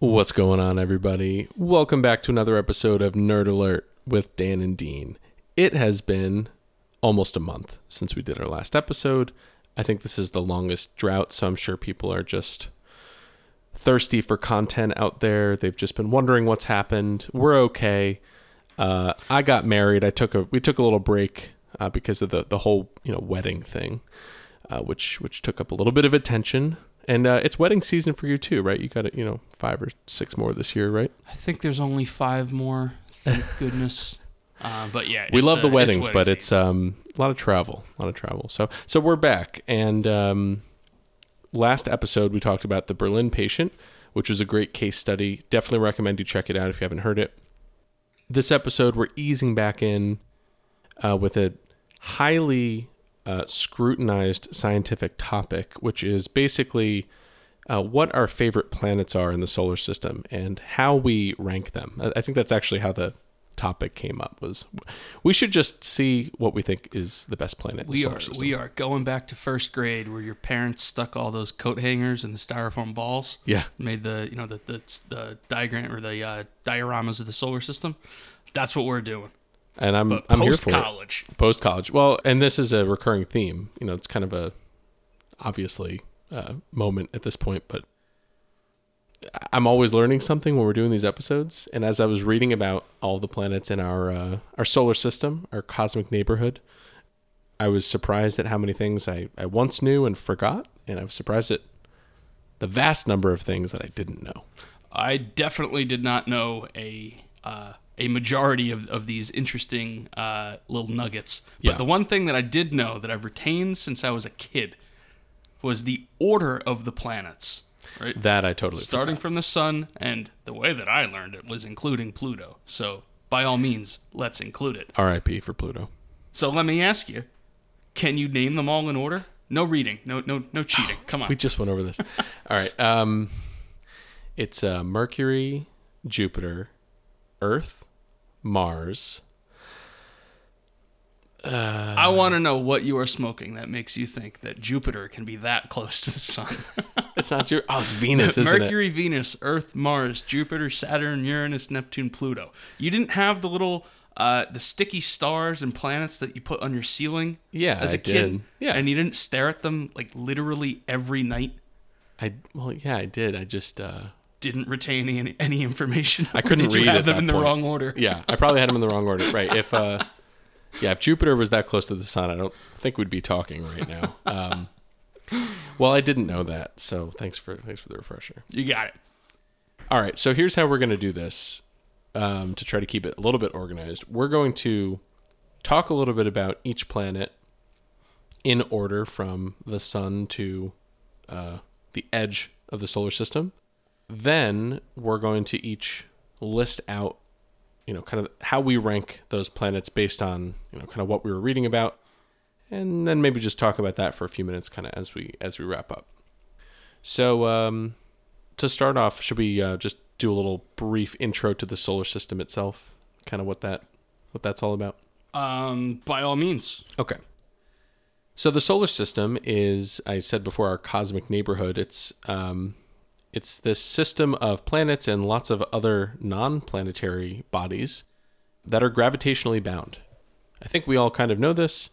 What's going on, everybody? Welcome back to another episode of Nerd Alert with Dan and Dean. It has been almost a month since we did our last episode. I think this is the longest drought, so I'm sure people are just thirsty for content out there. They've just been wondering what's happened. We're okay. Uh, I got married. I took a we took a little break uh, because of the the whole you know wedding thing, uh, which which took up a little bit of attention. And uh, it's wedding season for you too, right? You got it, you know, five or six more this year, right? I think there's only five more. Thank goodness. Uh, but yeah, we it's, love the uh, weddings, wedding but season. it's um, a lot of travel, a lot of travel. So, so we're back, and um, last episode we talked about the Berlin patient, which was a great case study. Definitely recommend you check it out if you haven't heard it. This episode we're easing back in uh, with a highly uh, scrutinized scientific topic, which is basically uh, what our favorite planets are in the solar system and how we rank them. I- think that's actually how the topic came up. Was we should just see what we think is the best planet we are system. we are going back to first grade where your parents stuck all those coat hangers and the styrofoam balls. Yeah. Made the you know the the, the diagram or the uh, dioramas of the solar system. That's what we're doing. And I'm But I'm here post for college, post college. Well, and this is a recurring theme. You know, it's kind of a obviously uh, moment at this point, but I'm always learning something when we're doing these episodes. And as I was reading about all the planets in our uh, our solar system, our cosmic neighborhood, I was surprised at how many things I, I once knew and forgot, and I was surprised at the vast number of things that I didn't know. I definitely did not know a uh, a majority of, of these interesting uh, little nuggets. But Yeah. the one thing that I did know that I've retained since I was a kid was the order of the planets. Right. That I totally starting forgot. from the sun and the way that i learned it was including pluto so by all means let's include it R.I.P. for Pluto. so let me ask you can you name them all in order no reading no no no cheating come on We just went over this. All right. Um, it's uh, Mercury, Jupiter, Earth, Mars. i want to know what you are smoking that makes you think that jupiter can be that close to the sun It's not Jupiter. Oh, it's Venus, isn't mercury venus earth mars jupiter saturn uranus neptune pluto you didn't have the little uh, the sticky stars and planets that you put on your ceiling Yeah, as a I kid did. Yeah. and you didn't stare at them like literally every night? I well, yeah, I did. I just uh, didn't retain any, any information. I couldn't Did you read have at them in the point. wrong order? yeah, I probably had them in the wrong order. Right. If uh, yeah, if Jupiter was that close to the sun, I don't think we'd be talking right now. Um, well, I didn't know that, so thanks for thanks for the refresher. You got it. All right, so here's how we're going to do this um, to try to keep it a little bit organized. We're going to talk a little bit about each planet in order from the sun to uh, the edge of the solar system. Then we're going to each list out, you know, kind of how we rank those planets based on, you know, kind of what we were reading about, and then maybe just talk about that for a few minutes, kind of as we as we wrap up. So, um, to start off, should we uh, just do a little brief intro to the solar system itself? Kind of what that what that's all about. Um, by all means. Okay. So the solar system is, I said before, our cosmic neighborhood. It's um, it's this system of planets and lots of other non-planetary bodies that are gravitationally bound. I think we all kind of know this.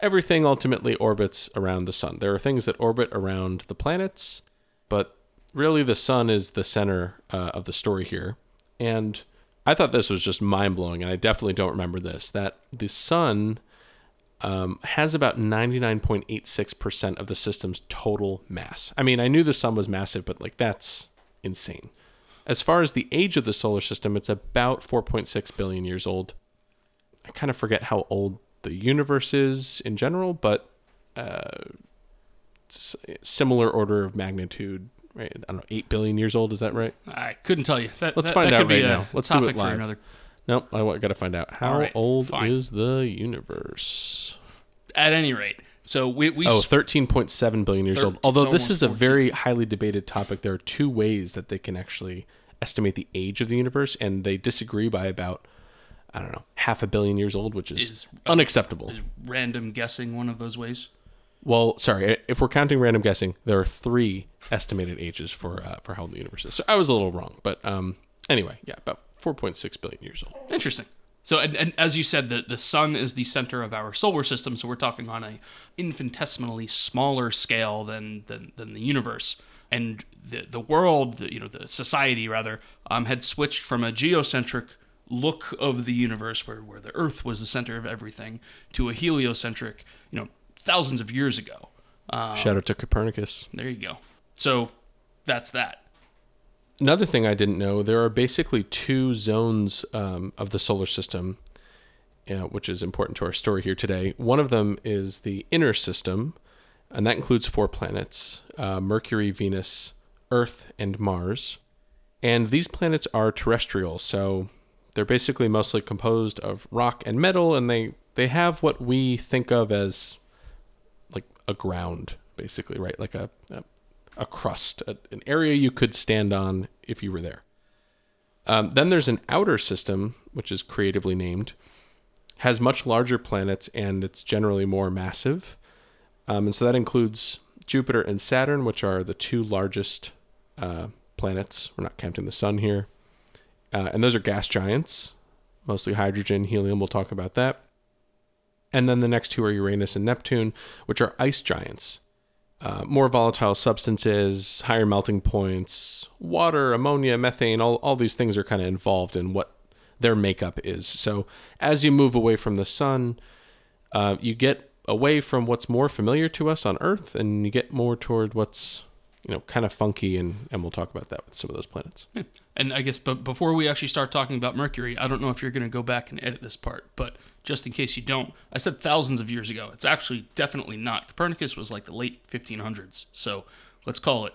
Everything ultimately orbits around the sun. There are things that orbit around the planets, but really the sun is the center uh, of the story here. And I thought this was just mind blowing, and I definitely don't remember this that the sun um, has about 99.86% of the system's total mass. I mean, I knew the sun was massive, but like that's insane. As far as the age of the solar system, it's about 4.6 billion years old. I kind of forget how old the universe is in general, but uh, similar order of magnitude, right? I don't know, 8 billion years old. Is that right? I couldn't tell you. That, Let's that- find that out right now. Let's do it for live. Nope, I got to find out. How right, old fine. is the universe? At any rate, so we we Oh, 13.7 billion years old. Although this is a 14. very highly debated topic, there are two ways that they can actually estimate the age of the universe, and they disagree by about, I don't know, half a billion years old, which is, Is- unacceptable. is random guessing one of those ways. Well, sorry, if we're counting random guessing, there are three estimated ages for uh, for how old the universe is. So I was a little wrong, but um, anyway, yeah, about 4.6 billion years old. Interesting. So, and, and as you said, the, the sun is the center of our solar system. So we're talking on a infinitesimally smaller scale than than, than the universe. And the the world, the, you know, the society rather, um, had switched from a geocentric look of the universe, where where the Earth was the center of everything, to a heliocentric, you know, thousands of years ago. Um, Shout out to Copernicus. there you go. So that's that. Another thing I didn't know: there are basically two zones um, of the solar system, which is important to our story here today. One of them is the inner system, and that includes four planets: uh, Mercury, Venus, Earth, and Mars. And these planets are terrestrial, so they're basically mostly composed of rock and metal, and they they have what we think of as like a ground, basically, right? Like a a, a crust, a, an area you could stand on if you were there. Um, then there's an outer system, which is creatively named, has much larger planets, and it's generally more massive. Um, and so that includes Jupiter and Saturn, which are the two largest uh, planets. We're not counting the sun here. Uh, and those are gas giants, mostly hydrogen, helium. We'll talk about that. And then the next two are Uranus and Neptune, which are ice giants. Uh, more volatile substances, higher melting points, water, ammonia, methane, all, all these things are kind of involved in what their makeup is. So as you move away from the sun, uh, you get away from what's more familiar to us on Earth and you get more toward what's you know kind of funky and and we'll talk about that with some of those planets. And I guess, but before we actually start talking about Mercury, I don't know if you're going to go back and edit this part, but just in case you don't, I said thousands of years ago. It's actually definitely not. Copernicus was like the late 1500s, so let's call it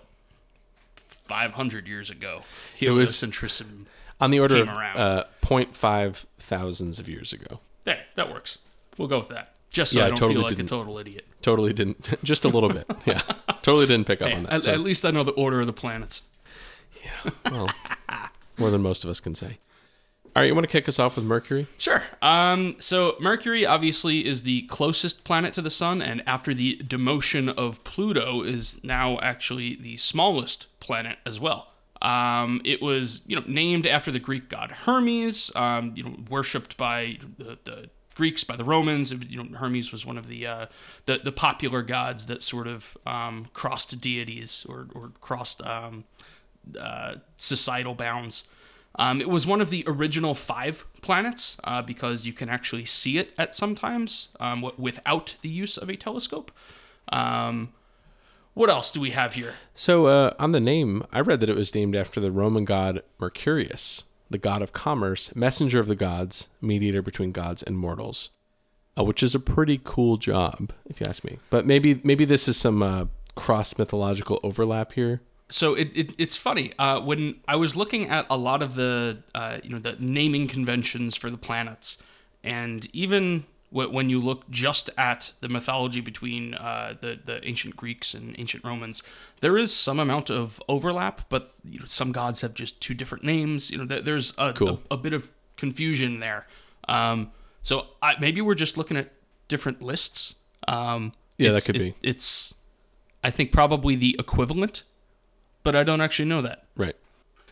500 years ago. It was- Heliocentrism. On the order of uh, 0.5 thousands of years ago. There, that works. We'll go with that. Just so Yeah, I I don't totally feel like didn't. a total idiot. Totally didn't, just a little bit. Yeah, totally didn't pick up Hey, on that. at, so- at least I know the order of the planets. Well, more than most of us can say. All right, you want to kick us off with Mercury? Sure. Um, so Mercury obviously is the closest planet to the sun, and after the demotion of Pluto, is now actually the smallest planet as well. Um, it was, you know, named after the Greek god Hermes. Um, you know, worshipped by the, the Greeks, by the Romans. You know, Hermes was one of the uh, the, the popular gods that sort of um, crossed deities or or crossed um, uh, societal bounds. Um, it was one of the original five planets uh, because you can actually see it at sometimes um, without the use of a telescope. Um, what else do we have here? So, uh, on the name, I read that it was named after the Roman god Mercurius, the god of commerce, messenger of the gods, mediator between gods and mortals, uh, which is a pretty cool job, if you ask me. But maybe maybe this is some uh, cross mythological overlap here. So it, it it's funny uh, when I was looking at a lot of the uh, you know the naming conventions for the planets, and even wh- when you look just at the mythology between uh, the the ancient Greeks and ancient Romans, there is some amount of overlap, but you know, some gods have just two different names. You know, there- there's a, Cool. a, a bit of confusion there. Um, so I, maybe we're just looking at different lists. Um, Yeah, that could it- be. It's I think probably the equivalent but I don't actually know that. Right.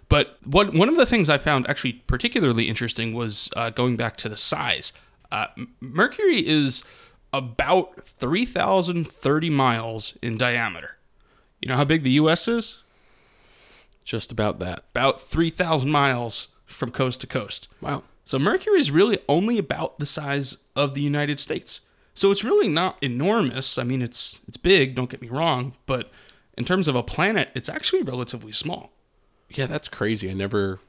But what one of the things I found actually particularly interesting was uh, going back to the size. Uh, Mercury is about 3,030 miles in diameter. You know how big the U.S. is? Just about that. About 3,000 miles from coast to coast. Wow. So Mercury is really only about the size of the United States. So it's really not enormous. I mean, it's it's big. Don't get me wrong, but in terms of a planet, it's actually relatively small. Yeah, that's crazy. I never.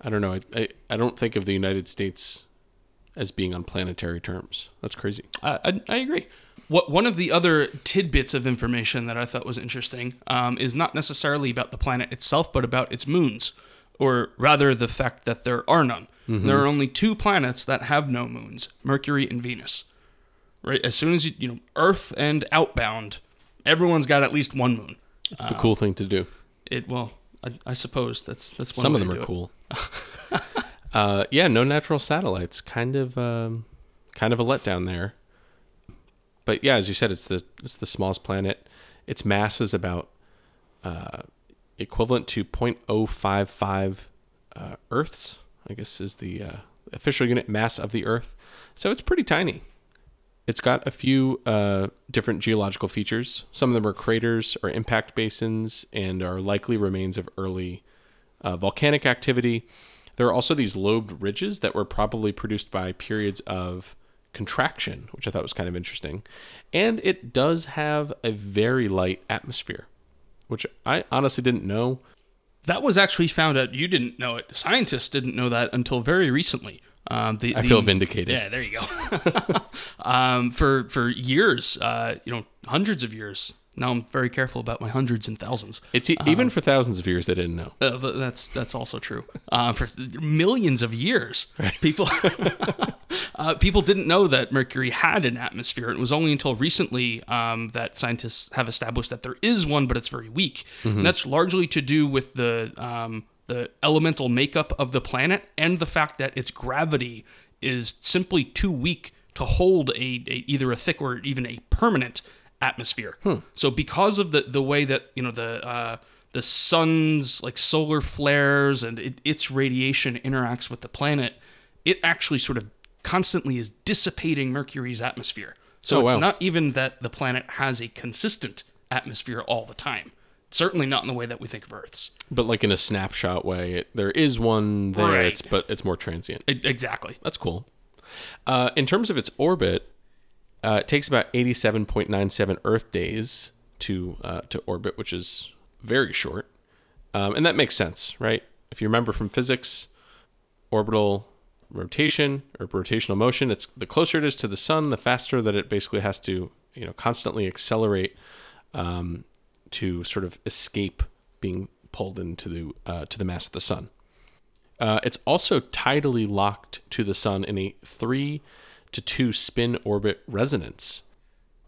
I don't know. I, I, I don't think of the United States as being on planetary terms. That's crazy. I, I, I agree. What one of the other tidbits of information that I thought was interesting um, is not necessarily about the planet itself, but about its moons, or rather the fact that there are none. There are only two planets that have no moons: Mercury and Venus. Right. As soon as you you know Earth and outbound, everyone's got at least one moon. It's the cool thing to do. It well, I, I suppose that's that's one Some of them are cool. uh, yeah, no natural satellites. Kind of, um, kind of a letdown there. but yeah, as you said, it's the it's the smallest planet. Its mass is about uh, equivalent to 0.055 uh, Earths. I guess is the uh, official unit mass of the Earth. So it's pretty tiny. It's got a few uh, different geological features. Some of them are craters or impact basins and are likely remains of early uh, volcanic activity. There are also these lobed ridges that were probably produced by periods of contraction, which I thought was kind of interesting. And it does have a very light atmosphere, which I honestly didn't know. That was actually found out. You didn't know it. Scientists didn't know that until very recently. Um, the, I the- feel vindicated. Yeah, there you go. um, for for years, uh, you know, hundreds of years. Now I'm very careful about my hundreds and thousands. It's e- even for thousands of years they didn't know. Uh, that's that's also true. Uh, for th- millions of years, people uh, people didn't know that Mercury had an atmosphere. It was only until recently um, that scientists have established that there is one, but it's very weak. And that's largely to do with the um, the elemental makeup of the planet and the fact that its gravity is simply too weak to hold a, a either a thick or even a permanent atmosphere. So because of the the way that you know the uh, the sun's like solar flares and it, its radiation interacts with the planet, it actually sort of constantly is dissipating Mercury's atmosphere. So Oh, it's wow. not even that the planet has a consistent atmosphere all the time. Certainly not in the way that we think of Earth's. But like in a snapshot way, it, there is one there, Right. it's, but it's more transient. E- exactly. That's cool. Uh, in terms of its orbit, uh, it takes about 87.97 Earth days to uh, to orbit, which is very short, um, and that makes sense, right? If you remember from physics, orbital rotation or rotational motion, it's the closer it is to the sun, the faster that it basically has to, you know, constantly accelerate um, to sort of escape being pulled into the uh, to the mass of the sun. Uh, it's also tidally locked to the sun in a three to two spin orbit resonance.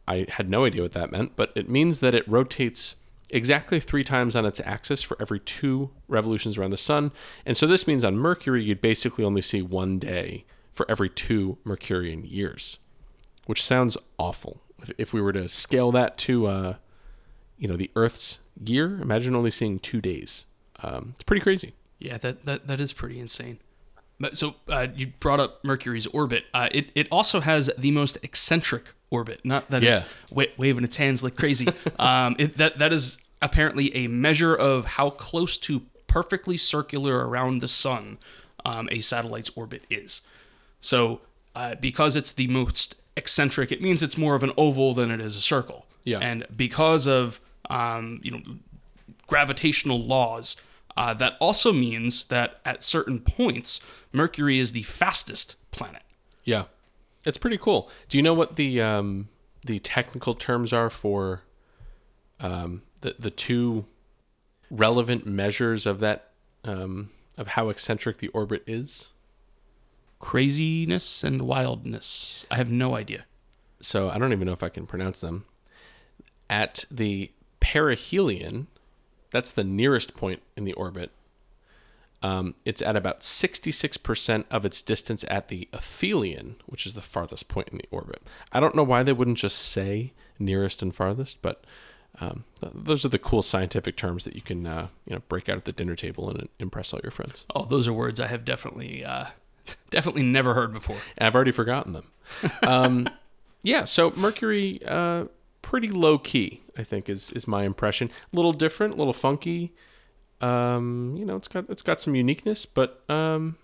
I had no idea what that meant, but it means that it rotates exactly three times on its axis for every two revolutions around the sun. And so this means on Mercury, you'd basically only see one day for every two Mercurian years, which sounds awful. If, if we were to scale that to, uh, you know, the Earth's year, imagine only seeing two days. Um, it's pretty crazy. Yeah, that, that, that is pretty insane. But so uh, you brought up Mercury's orbit. Uh, it, it also has the most eccentric orbit. Not that Yeah. it's wa- waving its hands like crazy. um, it, that that is apparently a measure of how close to perfectly circular around the sun um, a satellite's orbit is. So uh, because it's the most eccentric, it means it's more of an oval than it is a circle. Yeah. And because of um, you know gravitational laws. Uh, that also means that at certain points, Mercury is the fastest planet. Yeah, it's pretty cool. Do you know what the um, the technical terms are for um, the the two relevant measures of that um, of how eccentric the orbit is? Craziness and wildness. I have no idea. So I don't even know if I can pronounce them. At the perihelion, that's the nearest point in the orbit. Um, it's at about 66% of its distance at the aphelion, which is the farthest point in the orbit. I don't know why they wouldn't just say nearest and farthest, but um, th- those are the cool scientific terms that you can uh, you know break out at the dinner table and impress all your friends. Oh, those are words I have definitely, uh, definitely never heard before. I've already forgotten them. Um, yeah, so Mercury, uh, pretty low key, I think is is my impression. A little different, a little funky. Um, you know, it's got it's got some uniqueness, but um,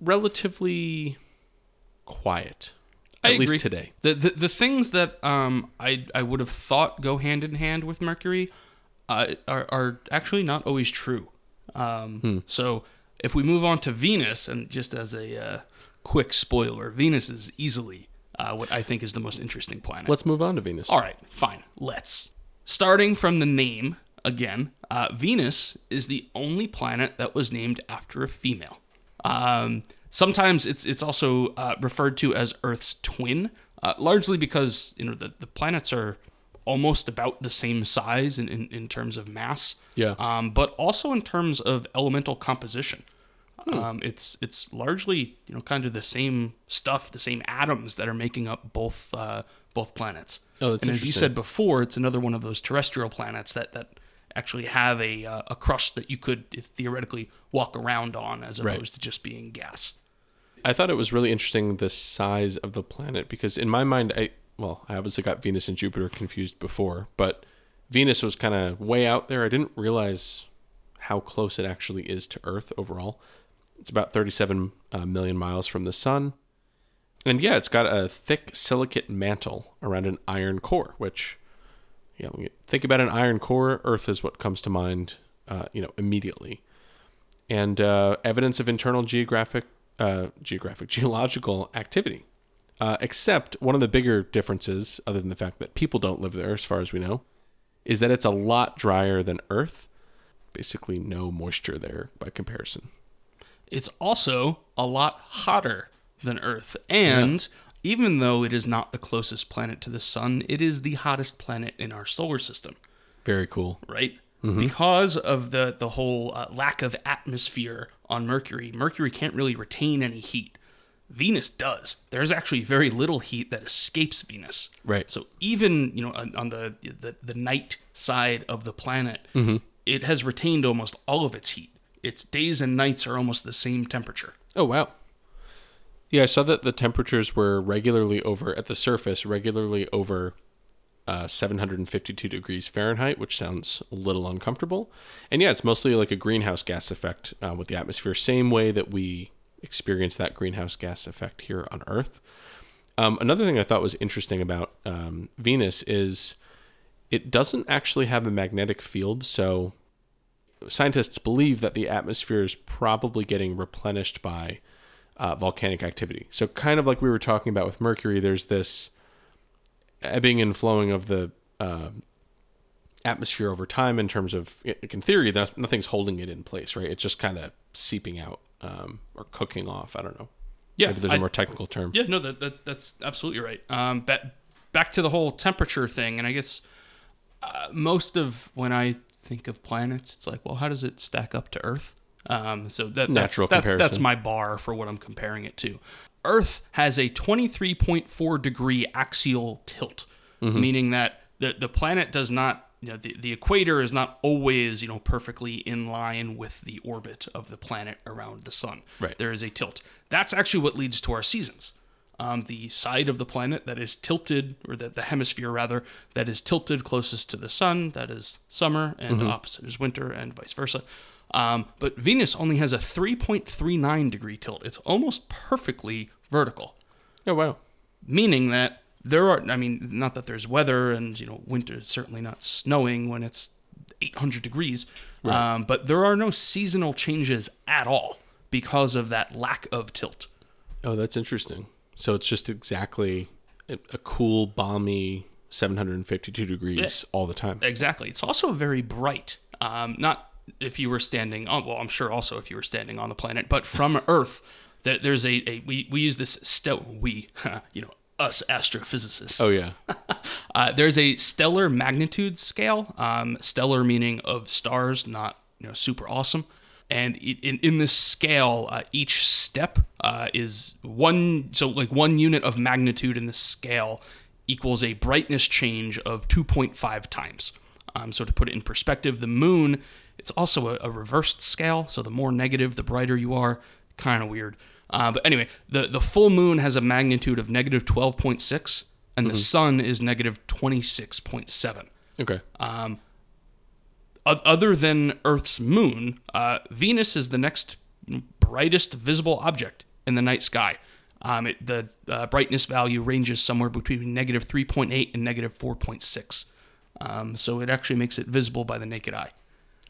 relatively quiet. I At agree. least today. The, the the things that um I I would have thought go hand in hand with Mercury, uh, are are actually not always true. Um, so if we move on to Venus, and just as a uh, quick spoiler, Venus is easily uh, what I think is the most interesting planet. Let's move on to Venus. All right, fine. Let's. Starting from the name again, uh, Venus is the only planet that was named after a female. Um, sometimes it's it's also uh, referred to as Earth's twin, uh, largely because you know the, the planets are almost about the same size in, in, in terms of mass. Yeah. Um, but also in terms of elemental composition. Um, it's it's largely you know kind of the same stuff, the same atoms that are making up both uh, both planets. Oh, that's and as you said before, it's another one of those terrestrial planets that that actually have a uh, a crust that you could if, theoretically walk around on, as Right. opposed to just being gas. I thought it was really interesting the size of the planet because in my mind, I well, I obviously got Venus and Jupiter confused before, but Venus was kind of way out there. I didn't realize how close it actually is to Earth overall. It's about 37 uh, million miles from the sun. And yeah, it's got a thick silicate mantle around an iron core, which, you think about an iron core, Earth is what comes to mind, uh, you know, immediately. And uh, evidence of internal geographic, uh, geographic, geological activity. Uh, except one of the bigger differences, other than the fact that people don't live there, as far as we know, is that it's a lot drier than Earth. Basically, no moisture there by comparison. It's also a lot hotter than Earth. And even though it is not the closest planet to the sun, it is the hottest planet in our solar system, Very cool. right? Because of the, the whole uh, lack of atmosphere on Mercury, Mercury can't really retain any heat. Venus does. There's actually very little heat that escapes Venus. Right. So even you know on, on the, the the night side of the planet, it has retained almost all of its heat. Its days and nights are almost the same temperature. Oh wow. Yeah, I saw that the temperatures were regularly over at the surface, regularly over uh, 752 degrees Fahrenheit, which sounds a little uncomfortable. And yeah, it's mostly like a greenhouse gas effect uh, with the atmosphere, same way that we experience that greenhouse gas effect here on Earth. Um, another thing I thought was interesting about um, Venus is it doesn't actually have a magnetic field, so scientists believe that the atmosphere is probably getting replenished by uh, volcanic activity. So, kind of like we were talking about with Mercury, there's this ebbing and flowing of the uh, atmosphere over time in terms of, in theory, nothing's holding it in place, right? It's just kind of seeping out um, or cooking off. I don't know. Yeah, Maybe there's a I- more technical term. Yeah, no, that, that that's absolutely right. Um, back back to the whole temperature thing, and I guess uh, most of when I think of planets, it's like, well, how does it stack up to Earth? Um, so that Natural that's, that- that's my bar for what I'm comparing it to. Earth has a 23.4 degree axial tilt, Mm-hmm. meaning that the the planet does not. You know, the, the equator is not always, you know, perfectly in line with the orbit of the planet around the sun. Right. There is a tilt. That's actually what leads to our seasons um, the side of the planet that is tilted, or the, the hemisphere rather, that is tilted closest to the sun, that is summer, and the opposite is winter, and vice versa. Um, but Venus only has a 3.39 degree tilt. It's almost perfectly vertical, Oh, wow. meaning that there are, I mean, not that there's weather, and, you know, winter is certainly not snowing when it's 800 degrees, um, but there are no seasonal changes at all because of that lack of tilt. Oh, that's interesting. So it's just exactly a, cool, balmy 752 degrees all the time. Exactly. It's also very bright. Um, not if you were standing on, well, I'm sure also if you were standing on the planet, but from Earth, there, there's a, a we, we use this stel we, you know, us astrophysicists. Oh, yeah. Uh, there's a stellar magnitude scale. Um, stellar meaning of stars, not you know super awesome. And in in this scale, uh, each step uh, is one. So like one unit of magnitude in the scale equals a brightness change of 2.5 times. Um, so to put it in perspective, the moon it's also a, a reversed scale. So the more negative, the brighter you are. Kind of weird. Uh, but anyway, the the full moon has a magnitude of negative 12.6 and the sun is negative 26.7. Okay. O- Other than Earth's moon, uh, Venus is the next brightest visible object in the night sky. Um, it, the uh, brightness value ranges somewhere between negative 3.8 and negative 4.6. Um, so it actually makes it visible by the naked eye.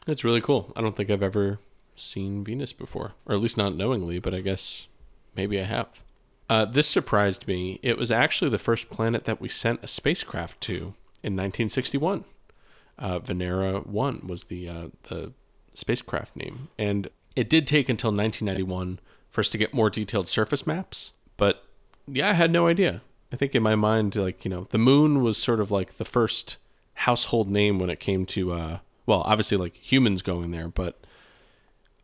That's really cool. I don't think I've ever seen Venus before, or at least not knowingly, but I guess maybe I have. Uh, this surprised me. It was actually the first planet that we sent a spacecraft to in 1961. Uh, Venera 1 was the, uh, the spacecraft name. And it did take until 1991 for us to get more detailed surface maps. But yeah, I had no idea. I think in my mind, like, you know, the moon was sort of like the first household name when it came to, uh, well, obviously like humans going there, but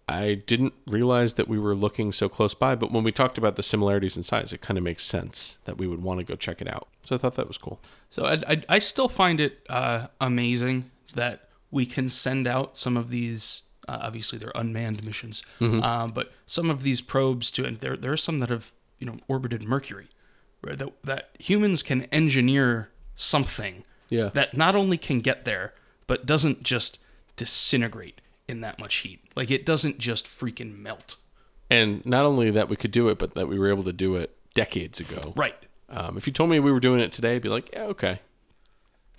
I didn't realize that we were looking so close by, but when we talked about the similarities in size, it kind of makes sense that we would want to go check it out. So I thought that was cool. So I, I, I still find it uh, amazing that we can send out some of these. Uh, obviously, they're unmanned missions, um, but some of these probes to and there there are some that have you know orbited Mercury, right? That that humans can engineer something Yeah. that not only can get there but doesn't just disintegrate in that much heat. Like it doesn't just freaking melt. And not only that we could do it, but that we were able to do it decades ago. Right. Um, if you told me we were doing it today, I'd be like, yeah, okay.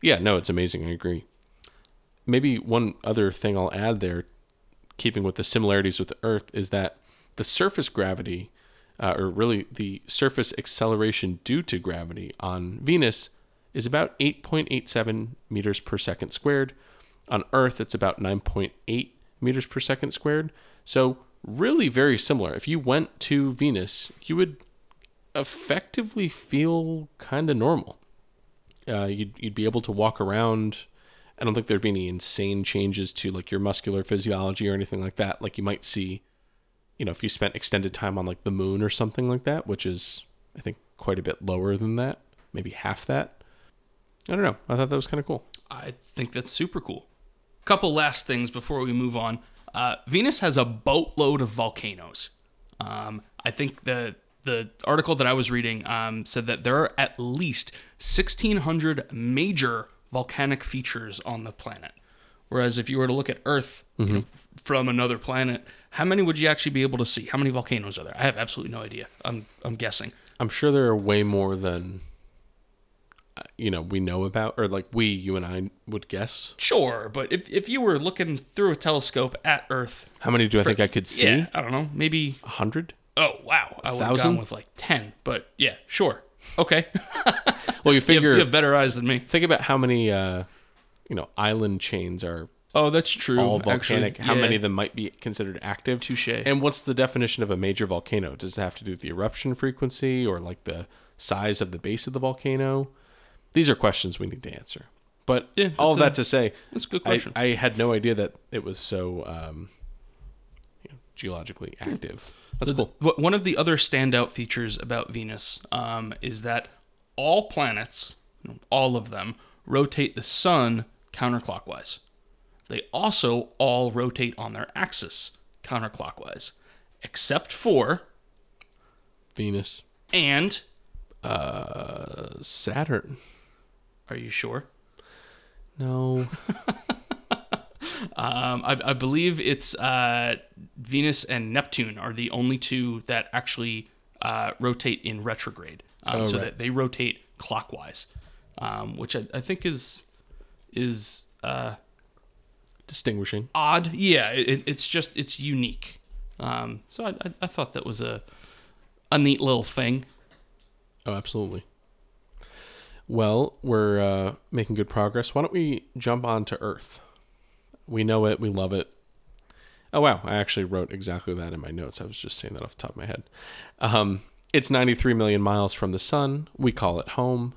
Yeah, no, it's amazing. I agree. Maybe one other thing I'll add there, keeping with the similarities with the Earth, is that the surface gravity, uh, or really the surface acceleration due to gravity on Venus, is about 8.87 meters per second squared. On Earth, it's about 9.8 meters per second squared. So, really very similar. If you went to Venus, you would effectively feel kind of normal. Uh, you'd, you'd be able to walk around. I don't think there'd be any insane changes to like your muscular physiology or anything like that. Like you might see, you know, if you spent extended time on like the moon or something like that, which is, I think, quite a bit lower than that, maybe half that. I don't know. I thought that was kind of cool. I think that's super cool. Couple last things before we move on. Uh, Venus has a boatload of volcanoes. Um, I think the the article that I was reading um, said that there are at least 1,600 major volcanic features on the planet. Whereas if you were to look at Earth you know, f- from another planet, how many would you actually be able to see? How many volcanoes are there? I have absolutely no idea. I'm I'm guessing. I'm sure there are way more than, you know, we know about, or like we, you and I would guess. Sure, but if, if you were looking through a telescope at Earth, How many do I think I could see? yeah, I don't know, maybe A hundred? Oh wow, I would have thousand? gone with like ten, but yeah, sure, okay. Well, you you, have, figure. you have better eyes than me. think about how many, uh, you know, island chains are Oh, that's true. all volcanic. Actually, how yeah. many of them might be considered active? Touche. And what's the definition of a major volcano? Does it have to do with the eruption frequency or like the size of the base of the volcano? These are questions we need to answer. But Yeah, all of that's that to say, That's a good I, question. I had no idea that it was so um, you know, geologically active. That's So cool. the- one of the other standout features about Venus um, is that all planets, all of them, rotate the sun counterclockwise. They also all rotate on their axis counterclockwise, except for Venus, and. uh, Saturn. Are you sure? No, Um, I, I believe it's uh, Venus and Neptune are the only two that actually uh, rotate in retrograde, um, Oh, so right. that they rotate clockwise, um, which I, I think is is uh, distinguishing. odd. Yeah, it, it's just it's unique. Um, so I, I, I thought that was a a neat little thing. Oh, absolutely. Well, we're uh, making good progress. Why don't we jump on to Earth? We know it. We love it. Oh, wow. I actually wrote exactly that in my notes. I was just saying that off the top of my head. Um, it's 93 million miles from the sun. We call it home.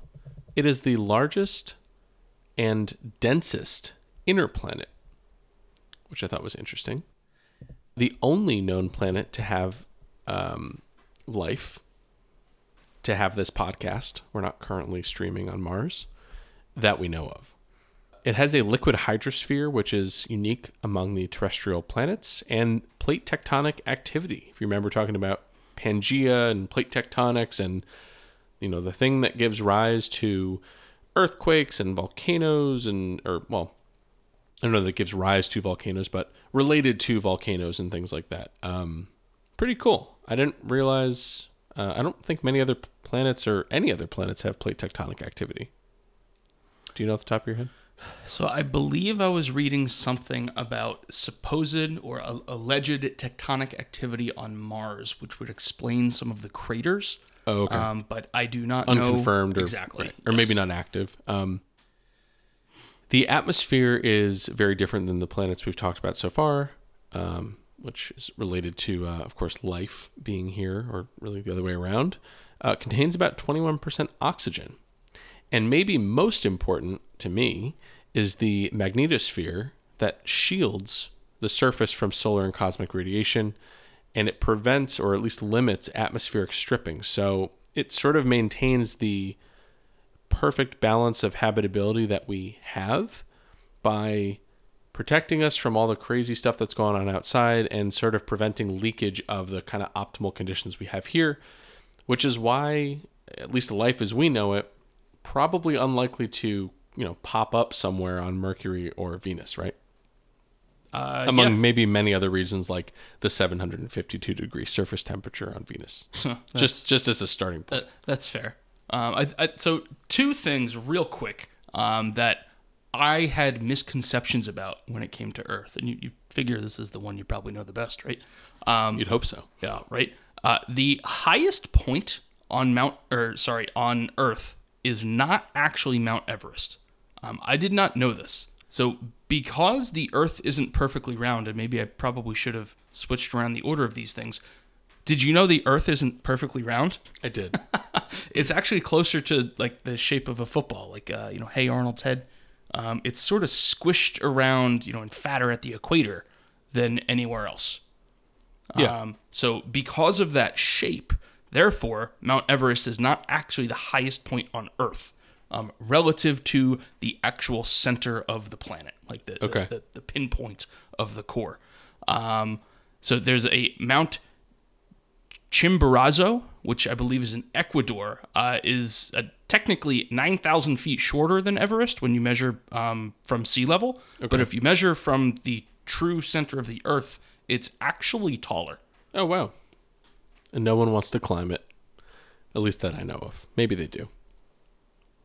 It is the largest and densest inner planet, which I thought was interesting. The only known planet to have um, life to have this podcast. We're not currently streaming on Mars that we know of. It has a liquid hydrosphere, which is unique among the terrestrial planets, and plate tectonic activity. If you remember talking about Pangea and plate tectonics, and you know the thing that gives rise to earthquakes and volcanoes, and or well, I don't know that gives rise to volcanoes, but related to volcanoes and things like that. Um, pretty cool. I didn't realize. Uh, I don't think many other planets or any other planets have plate tectonic activity. Do you know off the top of your head? So I believe I was reading something about supposed or a- alleged tectonic activity on Mars, which would explain some of the craters. Oh, okay. Um, but I do not know Unconfirmed or exactly, right, or maybe yes. not active. Um, the atmosphere is very different than the planets we've talked about so far, um, which is related to, uh, of course, life being here, or really the other way around. Uh, contains about 21% oxygen. And maybe most important to me is the magnetosphere that shields the surface from solar and cosmic radiation, and it prevents or at least limits atmospheric stripping. So it sort of maintains the perfect balance of habitability that we have by protecting us from all the crazy stuff that's going on outside and sort of preventing leakage of the kind of optimal conditions we have here, which is why, at least life as we know it, probably unlikely to, you know, pop up somewhere on Mercury or Venus, right? Uh, Among yeah. maybe many other reasons like the 752 degree surface temperature on Venus. just just as a starting point. That, that's fair. Um, I, I, so two things real quick um, that I had misconceptions about when it came to Earth, and you, you figure this is the one you probably know the best, right? Um, You'd hope so. yeah, right. Uh, the highest point on Mount, or sorry, on Earth is not actually Mount Everest. Um, I did not know this. So because the Earth isn't perfectly round, and maybe I probably should have switched around the order of these things. Did you know the Earth isn't perfectly round? I did. It's actually closer to like the shape of a football, like uh, you know, Hey Arnold's head. Um, it's sort of squished around, you know, and fatter at the equator than anywhere else. Yeah. Um, so because of that shape, therefore, Mount Everest is not actually the highest point on Earth, um, relative to the actual center of the planet, like the Okay. the, the, the pinpoint of the core. Um, so there's a Mount Chimborazo, which I believe is in Ecuador, uh, is uh, technically 9,000 feet shorter than Everest when you measure um, from sea level. But if you measure from the true center of the Earth, it's actually taller. Oh wow. And no one wants to climb it. At least that I know of. Maybe they do.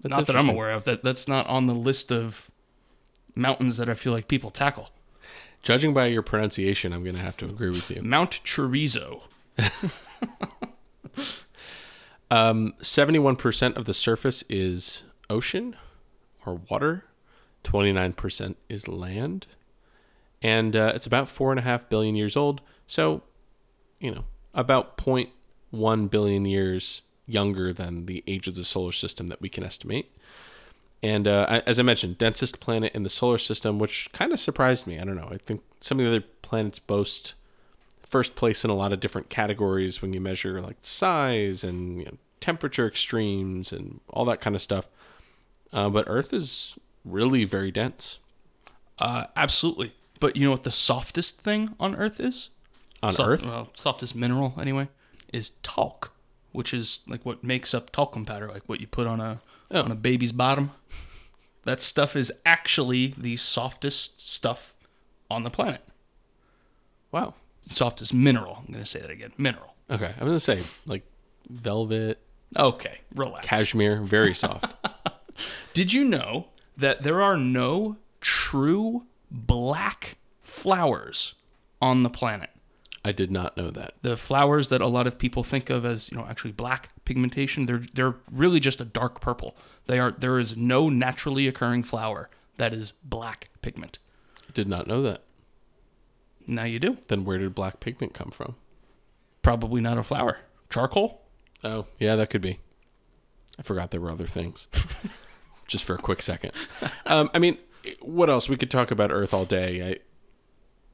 That's not that I'm aware of. That that's not on the list of mountains that I feel like people tackle. Judging by your pronunciation, I'm going to have to agree with you. Mount Chorizo. Um, 71% of the surface is ocean or water. 29% is land. And uh, it's about four and a half billion years old. So, you know, about 0.1 billion years younger than the age of the solar system that we can estimate. And uh, as I mentioned, densest planet in the solar system, which kind of surprised me. I don't know. I think some of the other planets boast first place in a lot of different categories when you measure like size and you know, temperature extremes and all that kind of stuff. Uh, but Earth is really very dense Uh, absolutely. But you know what the softest thing on Earth is? on Soft- Earth. Well, softest mineral anyway is talc, which is like what makes up talcum powder, like what you put on a Oh. on a baby's bottom. That stuff is actually the softest stuff on the planet. Wow. Softest mineral. I'm going to say that again. Mineral. Okay, I was gonna say like velvet, Okay, relax. cashmere, very soft. Did you know that there are no true black flowers on the planet? I did not know that. The flowers that a lot of people think of as, you know, actually black pigmentation, they're they're really just a dark purple. They are there is no naturally occurring flower that is black pigment. Did not know that. Now you do. Then where did black pigment come from? Probably not a flower. Charcoal? Oh, yeah, that could be. I forgot there were other things. Just for a quick second. Um, I mean, what else? We could talk about Earth all day. I,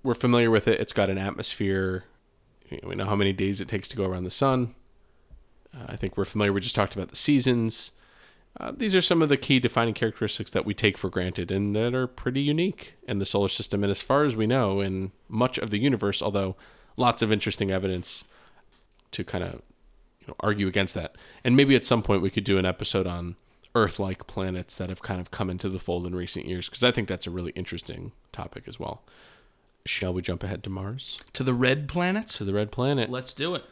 we're familiar with it. It's got an atmosphere. We know how many days it takes to go around the sun. Uh, I think we're familiar. We just talked about the seasons. Uh, these are some of the key defining characteristics that we take for granted and that are pretty unique in the solar system. And as far as we know, in much of the universe, although lots of interesting evidence to kind of you know, argue against that. And maybe at some point we could do an episode on Earth-like planets that have kind of come into the fold in recent years because I think that's a really interesting topic as well. Shall we jump ahead to Mars, To the red planet? to the red planet? Let's do it.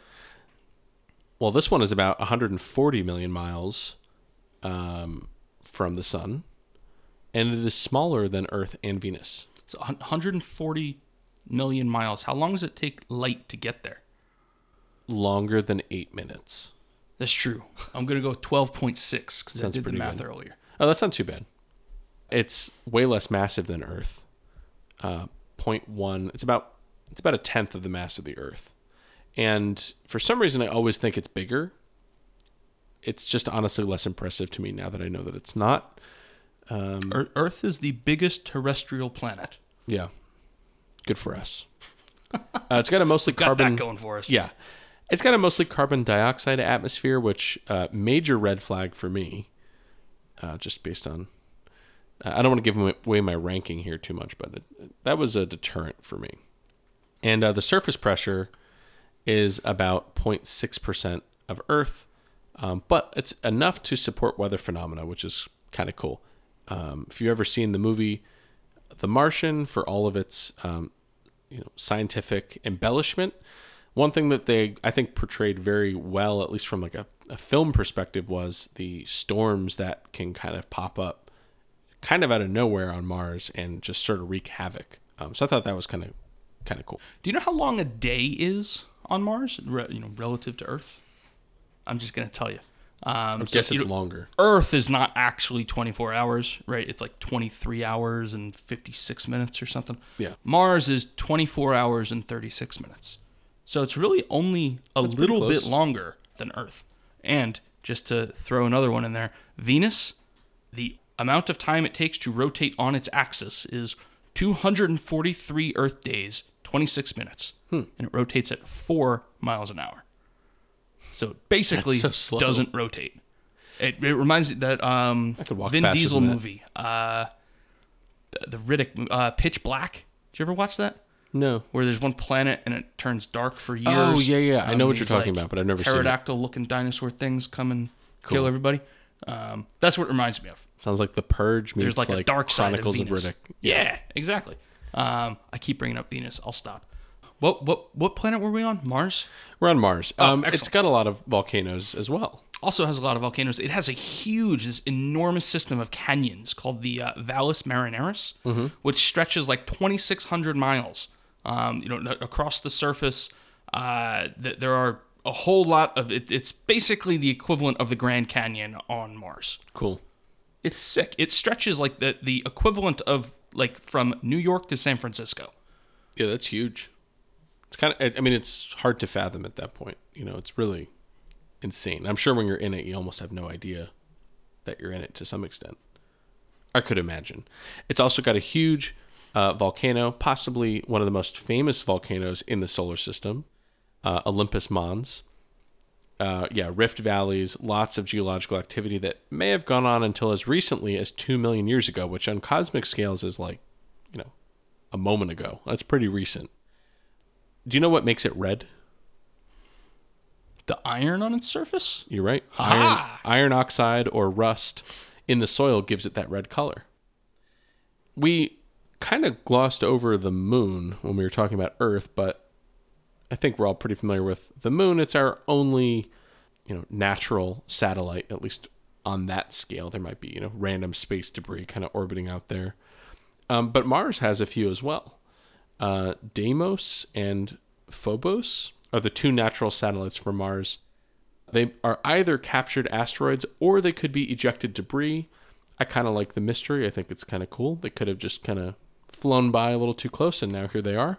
Well, this one is about 140 million miles um, from the sun, and it is smaller than Earth and Venus. So 140 million miles. How long does it take light to get there? Longer than eight minutes. That's true. I'm going to go 12.6 because I did the math good. earlier. Oh, that's not too bad. It's way less massive than Earth. Uh, 0.1. It's about it's about a tenth of the mass of the Earth. And for some reason, I always think it's bigger. It's just honestly less impressive to me now that I know that it's not. Um, Earth is the biggest terrestrial planet. yeah, Good for us. Uh, it's got a mostly Got carbon. that going for us. Yeah, it's got a mostly carbon dioxide atmosphere, which uh, major red flag for me. Uh, just based on, I don't want to give away my ranking here too much, but it, that was a deterrent for me. And uh, the surface pressure is about 0.6 percent of Earth, um, but it's enough to support weather phenomena, which is kind of cool. Um, if you've ever seen the movie The Martian, for all of its um, you know scientific embellishment, one thing that they I think portrayed very well, at least from like a, a film perspective, was the storms that can kind of pop up, kind of out of nowhere on Mars and just sort of wreak havoc. Um, so I thought that was kind of kind of cool. Do you know how long a day is on Mars, re- you know, relative to Earth? I'm just gonna tell you. Um, I so, guess you it's know, longer. Earth is not actually 24 hours, right? It's like 23 hours and 56 minutes or something. Yeah. Mars is 24 hours and 36 minutes. So it's really only a pretty little bit longer than Earth. And just to throw another one in there, Venus, the amount of time it takes to rotate on its axis is 243 Earth days, 26 minutes. Hmm. And it rotates at 4 miles an hour. So it basically so doesn't rotate. It, it reminds me that um, I could walk Vin Diesel movie, uh, the, the Riddick, uh, Pitch Black. Did you ever watch that? No. Where there's one planet and it turns dark for years. Oh, yeah, yeah. I know what you're talking about, but I've never seen it. Pterodactyl-looking dinosaur things come and kill everybody. Um, that's what it reminds me of. Sounds like the Purge meets There's like, a dark side Chronicles of of, Venus. Riddick. Yeah, exactly. Um, I keep bringing up Venus. I'll stop. What what what planet were we on? Mars. We're on Mars. um, it's Oh, got a lot of volcanoes as well. also has a lot of volcanoes. It has a huge, this enormous system of canyons called the uh, Valles Marineris, which stretches like 2,600 miles. Um, you know, across the surface, uh, th- there are a whole lot of it. It's basically the equivalent of the Grand Canyon on Mars. Cool. It's sick. It stretches like the the equivalent of like from New York to San Francisco. Yeah, that's huge. It's kind of. I mean, it's hard to fathom at that point. You know, it's really insane. I'm sure when you're in it, you almost have no idea that you're in it to some extent. I could imagine. It's also got a huge uh, volcano, possibly one of the most famous volcanoes in the solar system, uh, Olympus Mons. Uh, yeah, rift valleys, lots of geological activity that may have gone on until as recently as two million years ago, which on cosmic scales is like, you know, a moment ago. That's pretty recent. Do you know what makes it red? The iron on its surface. You're right. Iron, iron oxide or rust in the soil gives it that red color. We kind of glossed over the moon when we were talking about Earth, but I think we're all pretty familiar with the moon. It's our only, you know, natural satellite, at least on that scale. There might be, you know, random space debris kind of orbiting out there. Um, but Mars has a few as well. Uh, Deimos and Phobos are the two natural satellites for Mars. They are either captured asteroids or they could be ejected debris. I kind of like the mystery. I think it's kind of cool. They could have just kind of flown by a little too close and now here they are.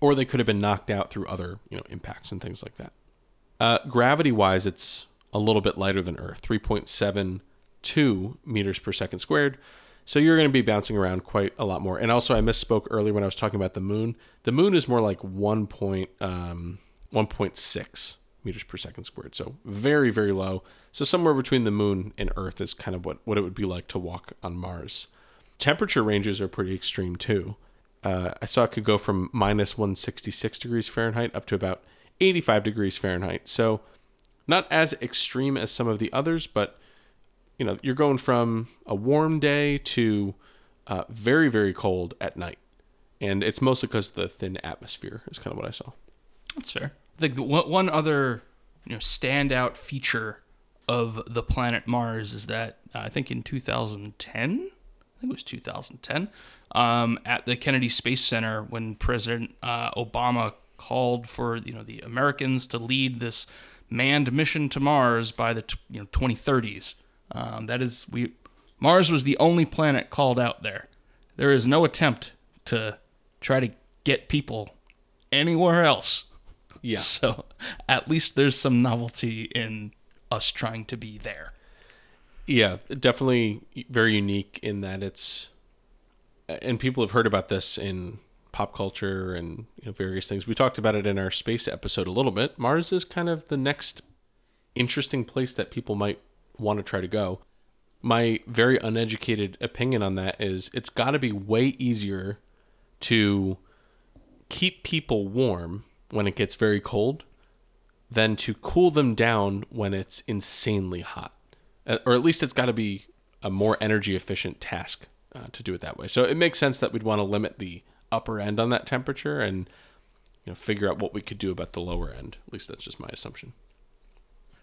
Or they could have been knocked out through other, you know, impacts and things like that. Uh, gravity wise, it's a little bit lighter than Earth, 3.72 meters per second squared. So you're going to be bouncing around quite a lot more. And also, I misspoke earlier when I was talking about the moon. The moon is more like 1. Point, um, 1.6 meters per second squared. So very, very low. So somewhere between the moon and Earth is kind of what, what it would be like to walk on Mars. Temperature ranges are pretty extreme too. Uh, I saw it could go from minus 166 degrees Fahrenheit up to about 85 degrees Fahrenheit. So not as extreme as some of the others, but you know, you're going from a warm day to uh, very, very cold at night. And it's mostly because of the thin atmosphere, is kind of what I saw. That's fair. I think the one other you know standout feature of the planet Mars is that uh, I think in 2010, I think it was 2010, um, at the Kennedy Space Center when President uh, Obama called for you know the Americans to lead this manned mission to Mars by the t- you know 2030s. Um, that is we Mars was the only planet called out there. There is no attempt to try to get people anywhere else. Yeah. So at least there's some novelty in us trying to be there. Yeah, definitely very unique in that it's, and people have heard about this in pop culture and you know, various things. We talked about it in our space episode a little bit. Mars is kind of the next interesting place that people might want to try to go. My very uneducated opinion on that is it's got to be way easier to keep people warm when it gets very cold than to cool them down when it's insanely hot. Uh, Or at least it's got to be a more energy efficient task uh, to do it that way. So it makes sense that we'd want to limit the upper end on that temperature and you know figure out what we could do about the lower end. At least that's just my assumption.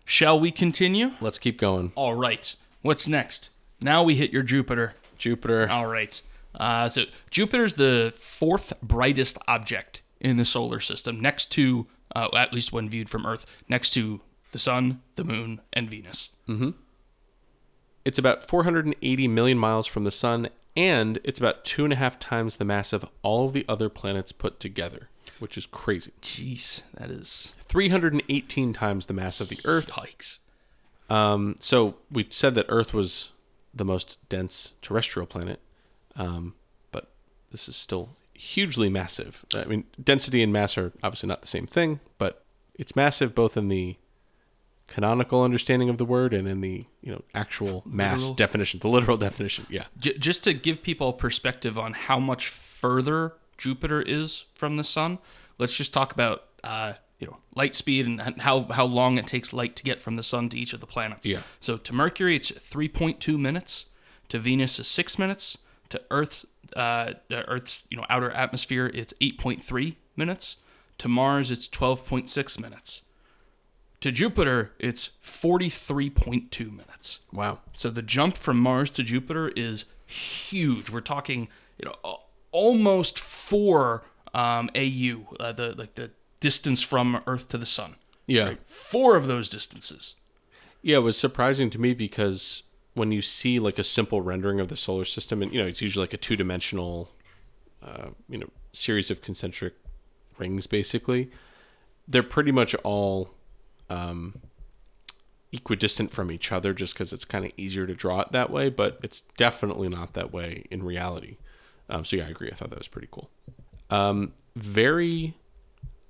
Shall we continue? Let's keep going. All right. What's next? Now we hit your Jupiter. Jupiter. All right. Uh, so Jupiter's the fourth brightest object in the solar system, next to, uh, at least when viewed from Earth, next to the Sun, the Moon, and Venus. It's about 480 million miles from the sun, and it's about two and a half times the mass of all of the other planets put together, which is crazy. Jeez, that is 318 times the mass of the Earth. yikes. Um, so we said that Earth was the most dense terrestrial planet, um, but this is still hugely massive. I mean, density and mass are obviously not the same thing, but it's massive both in the canonical understanding of the word and in the you know actual mass Literal. definition, the literal definition. Yeah. J- just to give people perspective on how much further Jupiter is from the Sun, let's just talk about uh, you know light speed and how how long it takes light to get from the Sun to each of the planets. Yeah. So to Mercury, it's 3.2 minutes. To Venus is six minutes. To Earth's uh, uh, Earth's you know outer atmosphere, it's 8.3 minutes. To Mars, it's 12.6 minutes. To Jupiter, it's 43.2 minutes. Wow. So the jump from Mars to Jupiter is huge. We're talking, you know, almost four um, AU, uh, the like the distance from Earth to the Sun. Yeah. Four of those distances. Yeah, it was surprising to me because when you see like a simple rendering of the solar system, and you know, it's usually like a two-dimensional, uh, you know, series of concentric rings, basically. They're pretty much all um, equidistant from each other, just because it's kind of easier to draw it that way. But it's definitely not that way in reality. Um, so yeah, I agree. I thought that was pretty cool. Um, very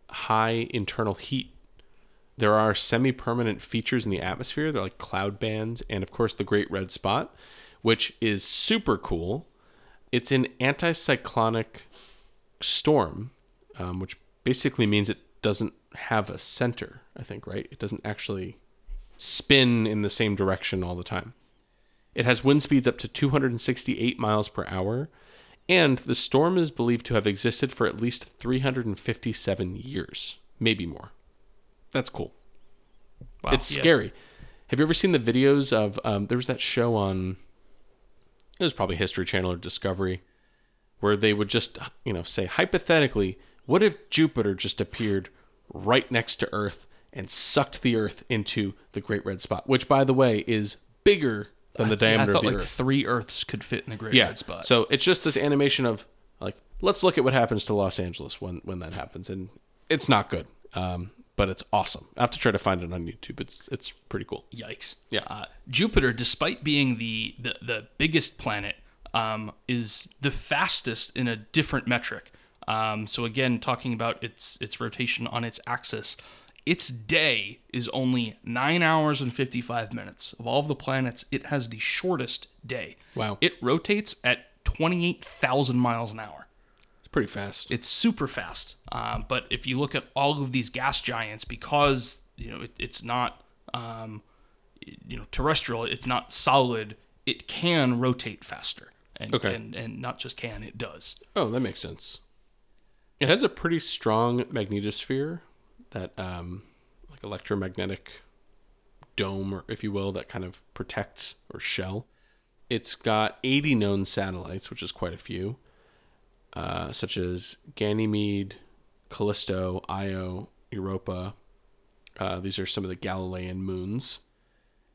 high internal heat there are semi-permanent features in the atmosphere they're like cloud bands and of course the great red spot which is super cool it's an anticyclonic storm um, which basically means it doesn't have a center i think right it doesn't actually spin in the same direction all the time it has wind speeds up to 268 miles per hour and the storm is believed to have existed for at least 357 years maybe more that's cool Wow. it's Yeah. scary. Have you ever seen the videos of? Um, there was that show on. It was probably History Channel or Discovery, where they would just you know say hypothetically, what if Jupiter just appeared right next to Earth and sucked the Earth into the Great Red Spot, which by the way is bigger than the Yeah, I diameter thought of the like Earth. three Earths could fit in the Great Yeah. Red Spot. So it's just this animation of like, let's look at what happens to Los Angeles when when that happens, and it's not good. Um, but it's awesome. I have to try to find it on YouTube. It's it's pretty cool. Yikes. Yeah. Uh, Jupiter, despite being the, the, the biggest planet, um, is the fastest in a different metric. Um, so again, talking about its its rotation on its axis, its day is only nine hours and fifty five minutes. Of all of the planets, it has the shortest day. Wow. It rotates at twenty eight thousand miles an hour. It's pretty fast. It's super fast. Um, but if you look at all of these gas giants, because you know it, it's not um, you know terrestrial, it's not solid. It can rotate faster, and, Okay. and and not just can, it does. Oh, that makes sense. It has a pretty strong magnetosphere, that um, like electromagnetic dome, or if you will, that kind of protects or shell. It's got 80 known satellites, which is quite a few, uh, such as Ganymede, Callisto, Io, Europa. Uh, these are some of the Galilean moons.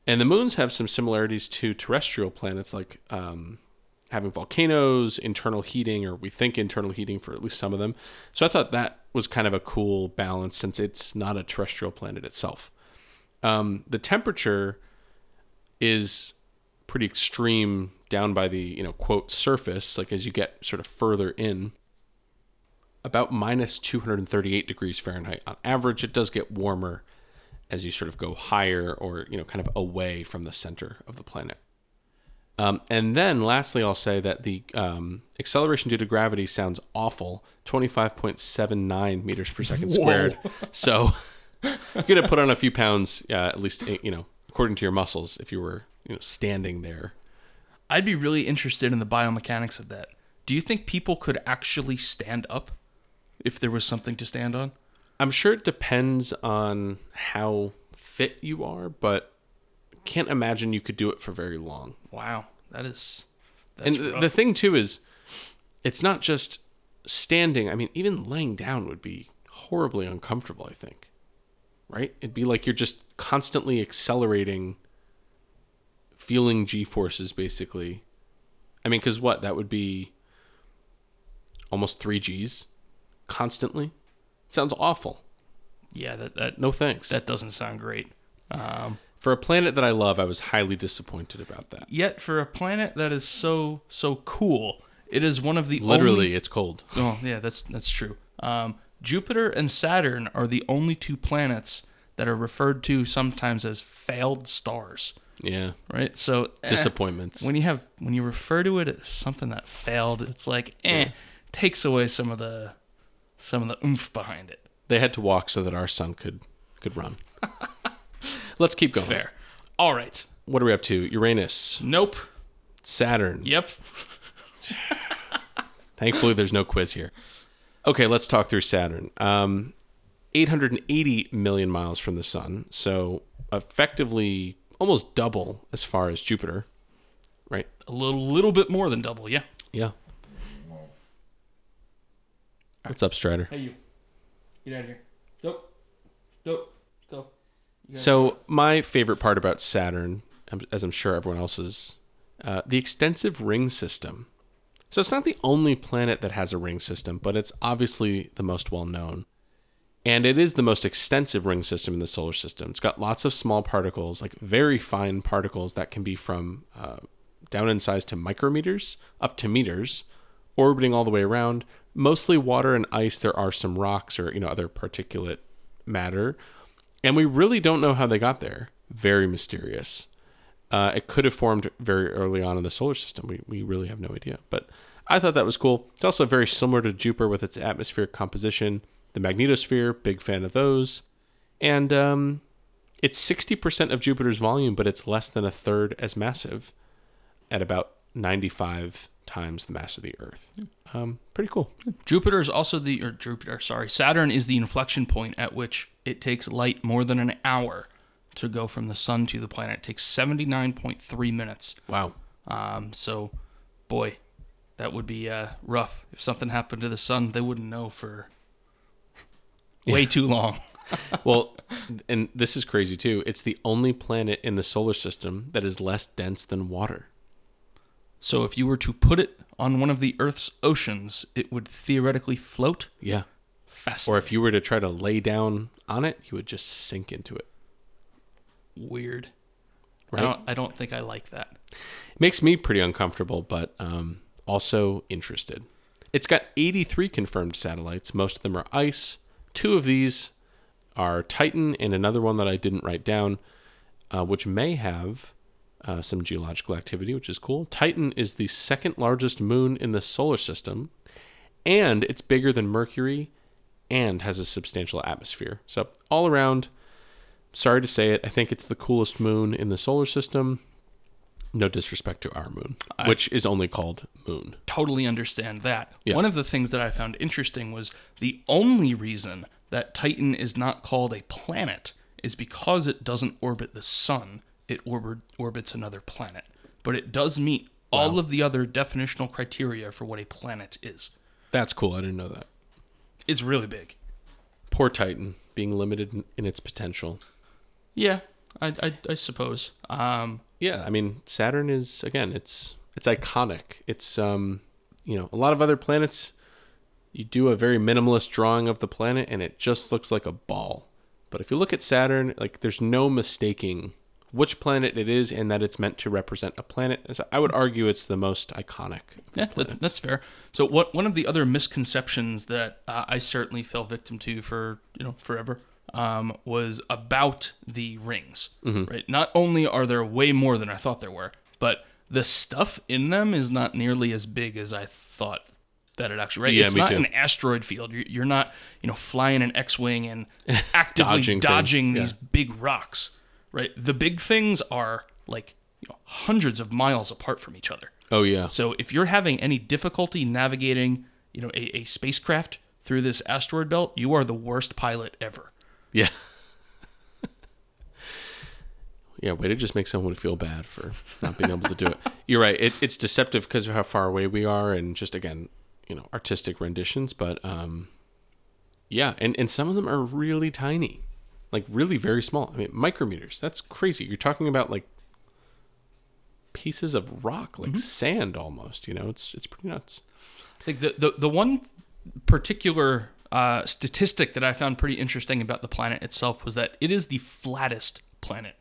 And the moons have some similarities to terrestrial planets, like um, having volcanoes, internal heating, or we think internal heating for at least some of them. So I thought that was kind of a cool balance since it's not a terrestrial planet itself. Um, the temperature is pretty extreme down by the you know quote surface like as you get sort of further in about minus 238 degrees Fahrenheit on average. It does get warmer as you sort of go higher or, you know, kind of away from the center of the planet. Um, and then lastly, I'll say that the um, acceleration due to gravity sounds awful 25.79 meters per second squared. So you're going to put on a few pounds, uh, at least, you know, according to your muscles, if you were, you know, standing there. I'd be really interested in the biomechanics of that. Do you think people could actually stand up if there was something to stand on? I'm sure it depends on how fit you are, but can't imagine you could do it for very long. Wow, that is. That's and rough. the thing too is, it's not just standing. I mean, even laying down would be horribly uncomfortable. I think, right? It'd be like you're just constantly accelerating, feeling g forces, basically. I mean, because what that would be almost three g's, constantly. Sounds awful. yeah, that that No thanks. that doesn't sound great. Um, For a planet that I love, I was highly disappointed about that. yet, for a planet that is so so cool, it is one of the Literally, Only, it's cold. oh yeah, that's that's true. Um, Jupiter and Saturn are the only two planets that are referred to sometimes as failed stars. Yeah. Right. So eh, Disappointments. when you have when you refer to it as something that failed, it's like eh, takes away some of the some of the oomph behind it. they had to walk so that our sun could could run. Let's keep going. Fair. All right. What are we up to? Uranus, Nope. Saturn. Yep. Thankfully, there's no quiz here. Okay, let's talk through Saturn. Um, 880 million miles from the sun, so effectively almost double as far as Jupiter, right? A little little bit more than double. Yeah. Yeah. What's up, Strider? Hey you. Get out of here. Nope. Nope. So my favorite part about Saturn, um, as I'm sure everyone else's, uh, the extensive ring system. So it's not the only planet that has a ring system, but it's obviously the most well known. And it is the most extensive ring system in the solar system. It's got lots of small particles, like very fine particles that can be from uh, down in size to micrometers up to meters, orbiting all the way around. Mostly water and ice. There are some rocks or you know other particulate matter, and we really don't know how they got there. Very mysterious. Uh, it could have formed very early on in the solar system. We, we really have no idea. But I thought that was cool. It's also very similar to Jupiter with its atmospheric composition. The magnetosphere, big fan of those. And um, it's 60% of Jupiter's volume, but it's less than a third as massive at about 95 times the mass of the Earth. Um, pretty cool. Jupiter is also the or Jupiter, sorry, Saturn is the inflection point at which it takes light more than an hour to go from the sun to the planet. It takes 79.3 minutes. Wow. Um, so, boy, that would be uh, rough. If something happened to the sun, they wouldn't know for way too long. well, and this is crazy too. It's the only planet in the solar system that is less dense than water. So, if you were to put it on one of the Earth's oceans, it would theoretically float. Yeah. Fast Or if you were to try to lay down on it, you would just sink into it. weird. Right? I don't. I don't think I like that. It makes me pretty uncomfortable, but um, also interested. It's got 83 confirmed satellites. Most of them are ice. Two of these are Titan, and another one that I didn't write down, uh, which may have uh, some geological activity, which is cool. Titan is the second largest moon in the solar system, and it's bigger than Mercury and has a substantial atmosphere. So, all around, sorry to say it, I think it's the coolest moon in the solar system. No disrespect to our moon, I- which is only called Moon. totally understand that. Yeah. One of the things that I found interesting was the only reason that Titan is not called a planet is because it doesn't orbit the sun, it orbit, orbits another planet. But it does meet all of the other definitional criteria for what a planet is. That's cool. I didn't know that. It's really big. Poor Titan being limited in, in its potential. Yeah, I, I, I suppose. Um, Yeah, I mean Saturn is again, it's it's iconic. It's um, you know, a lot of other planets you do a very minimalist drawing of the planet and it just looks like a ball. But if you look at Saturn, like there's no mistaking which planet it is and that it's meant to represent a planet. So I would argue it's the most iconic. Yeah, that, that's fair. So what one of the other misconceptions that uh, I certainly fell victim to for you know forever um, was about the rings. Right. Not only are there way more than I thought there were, but the stuff in them is not nearly as big as I thought that it actually. Right. Yeah, it's not too. an asteroid field. You're, you're not you know flying an X-wing and actively Dodging dodging, things, these big rocks. Right. The big things are like you know, hundreds of miles apart from each other. Oh yeah. So if you're having any difficulty navigating, you know, a, a spacecraft through this asteroid belt, you are the worst pilot ever. Yeah. yeah, way to just make someone feel bad for not being able to do it. You're right. It, it's deceptive because of how far away we are and just, again, you know, artistic renditions. But um, yeah, and, and some of them are really tiny, like really very small. I mean, micrometers. That's crazy. You're talking about like pieces of rock, like sand almost. You know, it's it's pretty nuts. Like the the, the one particular uh, statistic that I found pretty interesting about the planet itself was that it is the flattest planet.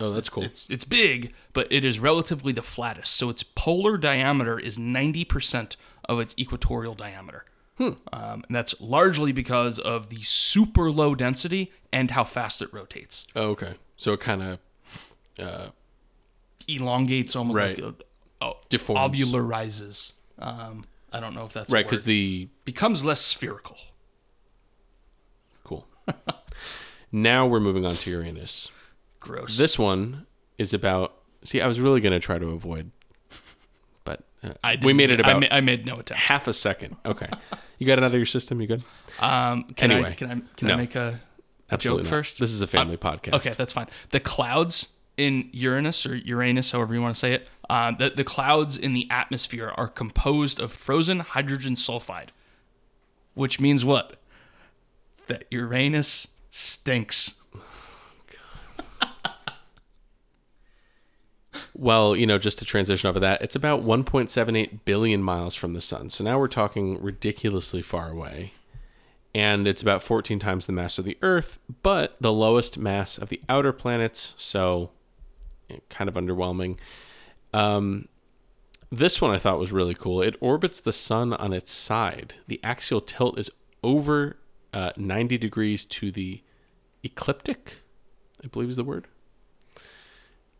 Oh, that's cool. It's it's big, but it is relatively the flattest. So its polar diameter is ninety percent of its equatorial diameter. Um, and that's largely because of the super low density and how fast it rotates. Oh, okay. So it kind of elongates almost Right. like a, oh, Deforms. ovularizes. Um, I don't know if that's right because the becomes less spherical. cool. now we're moving on to Uranus. Gross. This one is about. See, I was really going to try to avoid, uh, I we made it I about ma- I made no attempt. half a second. Okay, you got it out of your system. You good? Um, can I Anyway, can I can no. I make a, a joke not. first? This is a family podcast. Okay, that's fine. The clouds in Uranus or Uranus, however you want to say it, uh, the the clouds in the atmosphere are composed of frozen hydrogen sulfide, which means what? That Uranus stinks. Well, you know, just to transition of that, it's about 1.78 billion miles from the sun. So now we're talking ridiculously far away. And it's about 14 times the mass of the Earth, but the lowest mass of the outer planets. So eh, kind of underwhelming. Um, this one I thought was really cool. It orbits the sun on its side. The axial tilt is over uh, 90 degrees to the ecliptic, I believe is the word.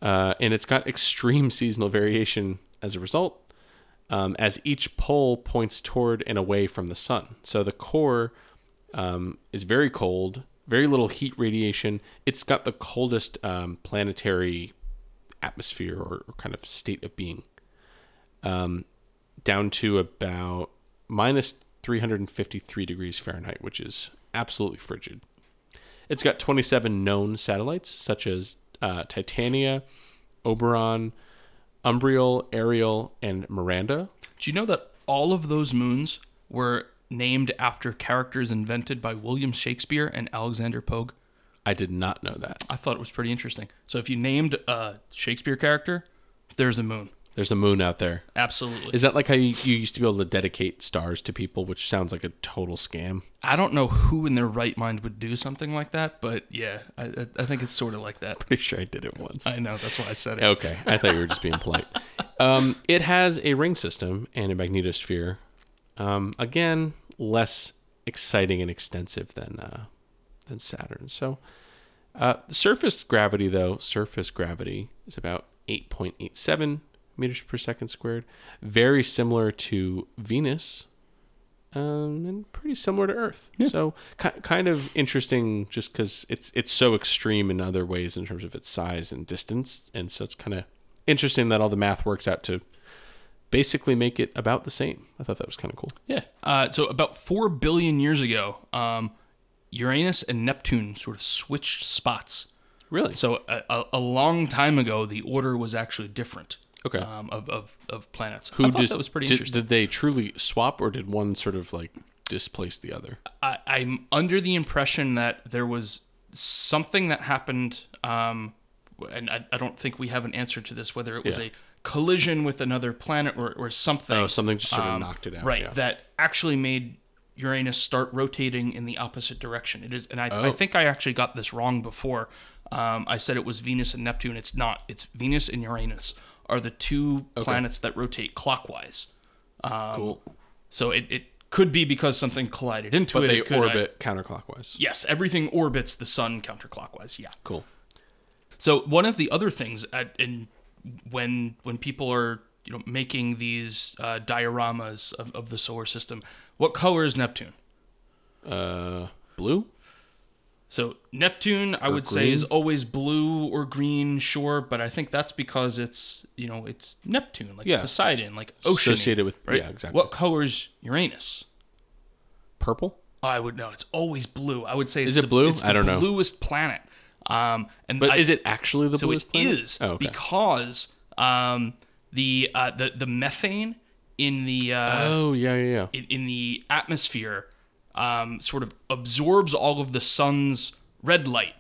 Uh, and it's got extreme seasonal variation as a result, um, as each pole points toward and away from the sun. So the core um, is very cold, very little heat radiation. It's got the coldest um, planetary atmosphere or, or kind of state of being, um, down to about minus 353 degrees Fahrenheit, which is absolutely frigid. It's got 27 known satellites, such as uh, Titania, Oberon, Umbriel, Ariel, and Miranda. Do you know that all of those moons were named after characters invented by William Shakespeare and Alexander Pope? I did not know that. I thought it was pretty interesting. So if you named a Shakespeare character, there's a moon. There's a moon out there. Absolutely. Is that like how you, you used to be able to dedicate stars to people, which sounds like a total scam? I don't know who in their right mind would do something like that, but yeah, I, I- think it's sort of like that. Pretty sure I did it once. I know that's why I said it. Okay, I thought you were just being polite. Um, it has a ring system and a magnetosphere. Um, again, less exciting and extensive than uh, than Saturn. So, uh, surface gravity, though, surface gravity is about 8.87 meters per second squared. Very similar to Venus, um, and pretty similar to Earth. So, ki- kind of interesting, just because it's it's so extreme in other ways in terms of its size and distance, and so it's kind of interesting that all the math works out to basically make it about the same. I thought that was kind of cool. Yeah. Uh, so about four billion years ago, um, Uranus and Neptune sort of switched spots. Really? So a, a, a long time ago, the order was actually different. Okay. Um, of, of, of planets. Who I thought dis- that was pretty did, interesting. did they truly swap, or did one sort of like displace the other? I, I'm under the impression that there was something that happened, um, and I, I don't think we have an answer to this, whether it was Yeah. a collision with another planet or, or something. Oh, something just sort of um, knocked it out. Right. Yeah. That actually made Uranus start rotating in the opposite direction. It is, and I, I Oh. think I actually got this wrong before. Um, I said it was Venus and Neptune. It's not. It's Venus and Uranus are the two planets that rotate clockwise. Um, Cool. So it, it could be because something collided into But it. But they It could- I- orbit counterclockwise. yes, everything orbits the sun counterclockwise. Yeah. Cool. So one of the other things at, in when when people are you know making these uh, dioramas of, of the solar system, what color is Neptune? Uh, blue. So Neptune, I would say, is always blue or green, sure, but I think that's because it's you know it's Neptune, like Yeah. Poseidon, like ocean. Associated with- right? yeah, exactly. What color's Uranus? Purple. I would know. It's always blue. I would say. It's Is it the, blue? I don't know. Bluest planet. Um, and But I- is it actually the so bluest it planet? is Oh, okay. because um, the uh, the the methane in the uh, oh yeah, yeah, yeah. in, in the atmosphere um, sort of absorbs all of the sun's red light,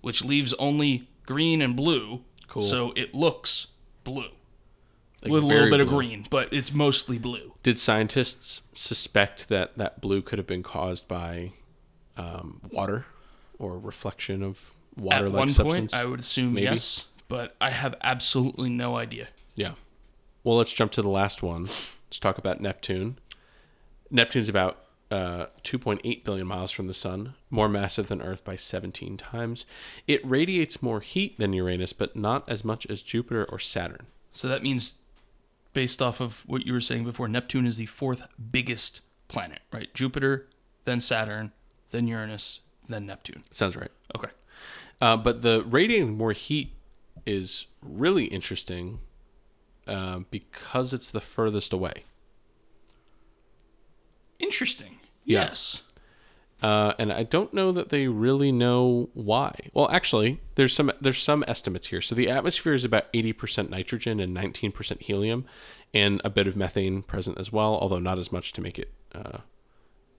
which leaves only green and blue. Cool. So it looks blue Like with a little bit of blue. green, but it's mostly blue. Did scientists suspect that that blue could have been caused by um, water or reflection of water-like one substance? point, I would assume Maybe. yes, but I have absolutely no idea. Yeah. Well, let's jump to the last one. Let's talk about Neptune. Neptune's about uh, 2.8 billion miles from the sun, more massive than Earth by 17 times. It radiates more heat than Uranus, but not as much as Jupiter or Saturn. So that means, based off of what you were saying before, Neptune is the fourth biggest planet, right? Jupiter, then Saturn, then Uranus, then Neptune. Sounds right. Okay. Uh, but the radiating more heat is really interesting uh, because it's the furthest away. Interesting. Yeah. Yes. Uh, and I don't know that they really know why. Well, actually, there's some there's some estimates here. So the atmosphere is about 80% nitrogen and 19% helium, and a bit of methane present as well, although not as much to make it uh,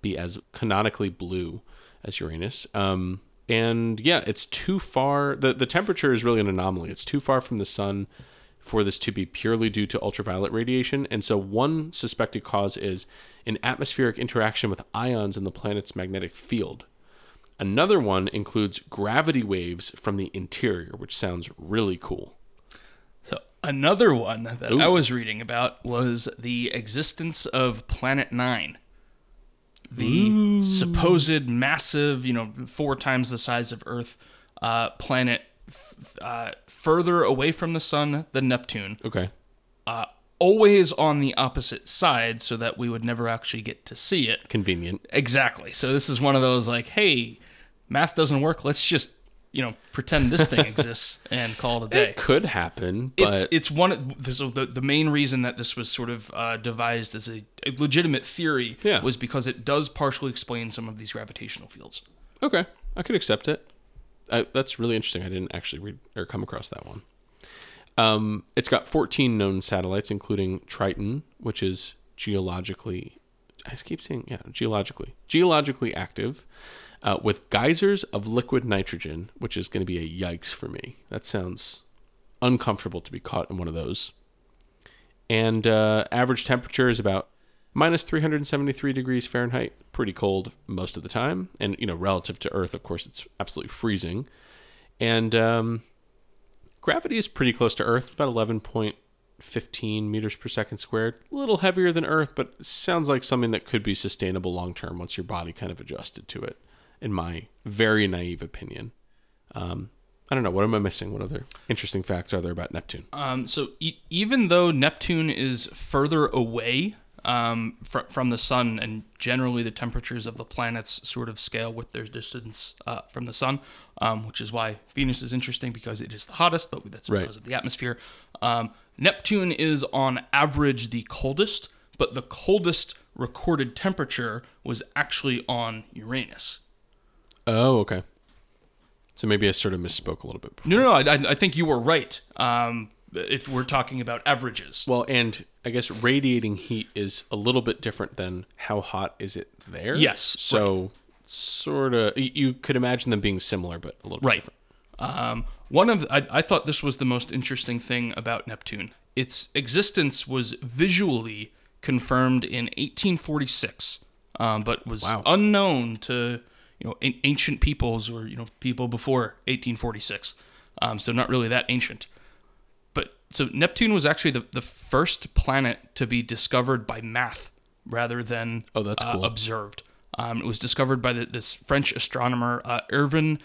be as canonically blue as Uranus. Um, and yeah, it's too far. the The temperature is really an anomaly. It's too far from the sun for this to be purely due to ultraviolet radiation. And so, one suspected cause is an atmospheric interaction with ions in the planet's magnetic field. Another one includes gravity waves from the interior, which sounds really cool. So another one that Ooh. I was reading about was the existence of Planet Nine. The supposed massive, you know, four times the size of Earth uh, planet, f- uh, further away from the sun than Neptune, Okay. uh, always on the opposite side, so that we would never actually get to see it. Convenient. Exactly. So this is one of those like, hey, math doesn't work. Let's just, you know, pretend this thing exists and call it a day. It could happen, but It's it's one of so the the main reason that this was sort of uh, devised as a, a legitimate theory Yeah. was because it does partially explain some of these gravitational fields. okay, I could accept it. I, that's really interesting. I didn't actually read or come across that one. Um, it's got 14 known satellites, including Triton, which is geologically, I keep saying, yeah, geologically, geologically active, uh, with geysers of liquid nitrogen, which is going to be a yikes for me. That sounds uncomfortable to be caught in one of those. And uh, average temperature is about minus 373 degrees Fahrenheit, pretty cold most of the time. And, you know, relative to Earth, of course, it's absolutely freezing. And um, gravity is pretty close to Earth, about 11.15 meters per second squared. A little heavier than Earth, but sounds like something that could be sustainable long term once your body kind of adjusted to it, in my very naive opinion. Um, I don't know. What am I missing? What other interesting facts are there about Neptune? Um, so e- even though Neptune is further away um, fr- from the sun, and generally the temperatures of the planets sort of scale with their distance uh, from the sun, um, which is why Venus is interesting because it is the hottest, but that's Right. because of the atmosphere. Um, Neptune is on average the coldest, but the coldest recorded temperature was actually on Uranus. Oh, okay. So maybe I sort of misspoke a little bit. Before. No, no, no I, I think you were right. Um, if we're talking about averages. Well, and I guess radiating heat is a little bit different than how hot is it there. Yes, So sort of, you could imagine them being similar, but a little bit Right. different. Um, one of I, I thought this was the most interesting thing about Neptune. Its existence was visually confirmed in 1846 um, but was Wow. unknown to you know ancient peoples or you know people before 1846. Um, so not really that ancient. So Neptune was actually the, the first planet to be discovered by math rather than Oh, that's uh, cool. observed. Um, it was discovered by the, this French astronomer uh, Irvin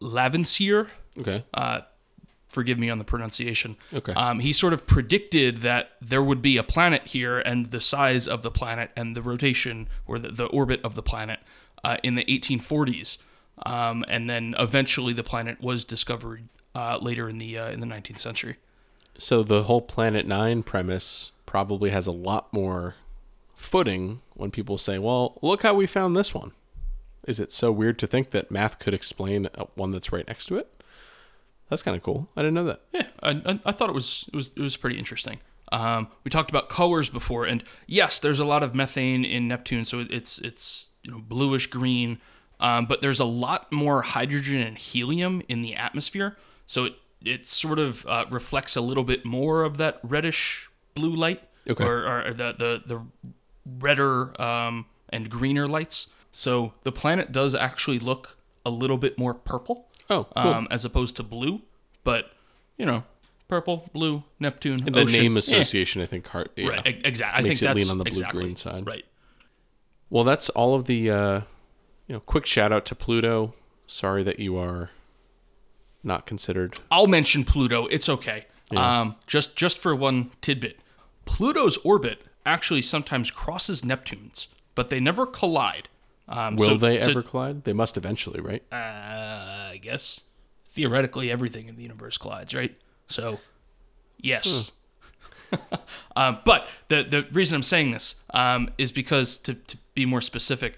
Lavoisier. Okay. Uh, forgive me on the pronunciation. Okay. Um, he sort of predicted that there would be a planet here and the size of the planet and the rotation or the, the orbit of the planet uh, in the 1840s. Um, and then eventually the planet was discovered uh, later in the uh, in the 19th century. So the whole Planet Nine premise probably has a lot more footing when people say, "Well, look how we found this one." Is it so weird to think that math could explain uh, one that's right next to it? That's kind of cool. I didn't know that. Yeah, I, I, thought it was it was it was pretty interesting. Um, we talked about colors before, and yes, there's a lot of methane in Neptune, so it's it's you know bluish green, um, but there's a lot more hydrogen and helium in the atmosphere, so it it sort of uh, reflects a little bit more of that reddish blue light, Okay. or, or the the the redder um, and greener lights. So the planet does actually look a little bit more purple Oh, cool. um, as opposed to blue. But you know, purple, blue, Neptune, the ocean. name Yeah, association, I think, heart, yeah. right? Exactly. I Makes think it that's lean on the exactly, blue-green side. Right. Well, that's all of the, uh, you know, quick shout out to Pluto. Sorry that you are not considered. I'll mention Pluto. It's okay. Um, just just for one tidbit, Pluto's orbit actually sometimes crosses Neptune's, but they never collide. Um, Will so they to- ever collide? They must eventually, right? Uh, I guess theoretically everything in the universe collides, right? So, yes. um, but the the reason I'm saying this um, is because to to be more specific,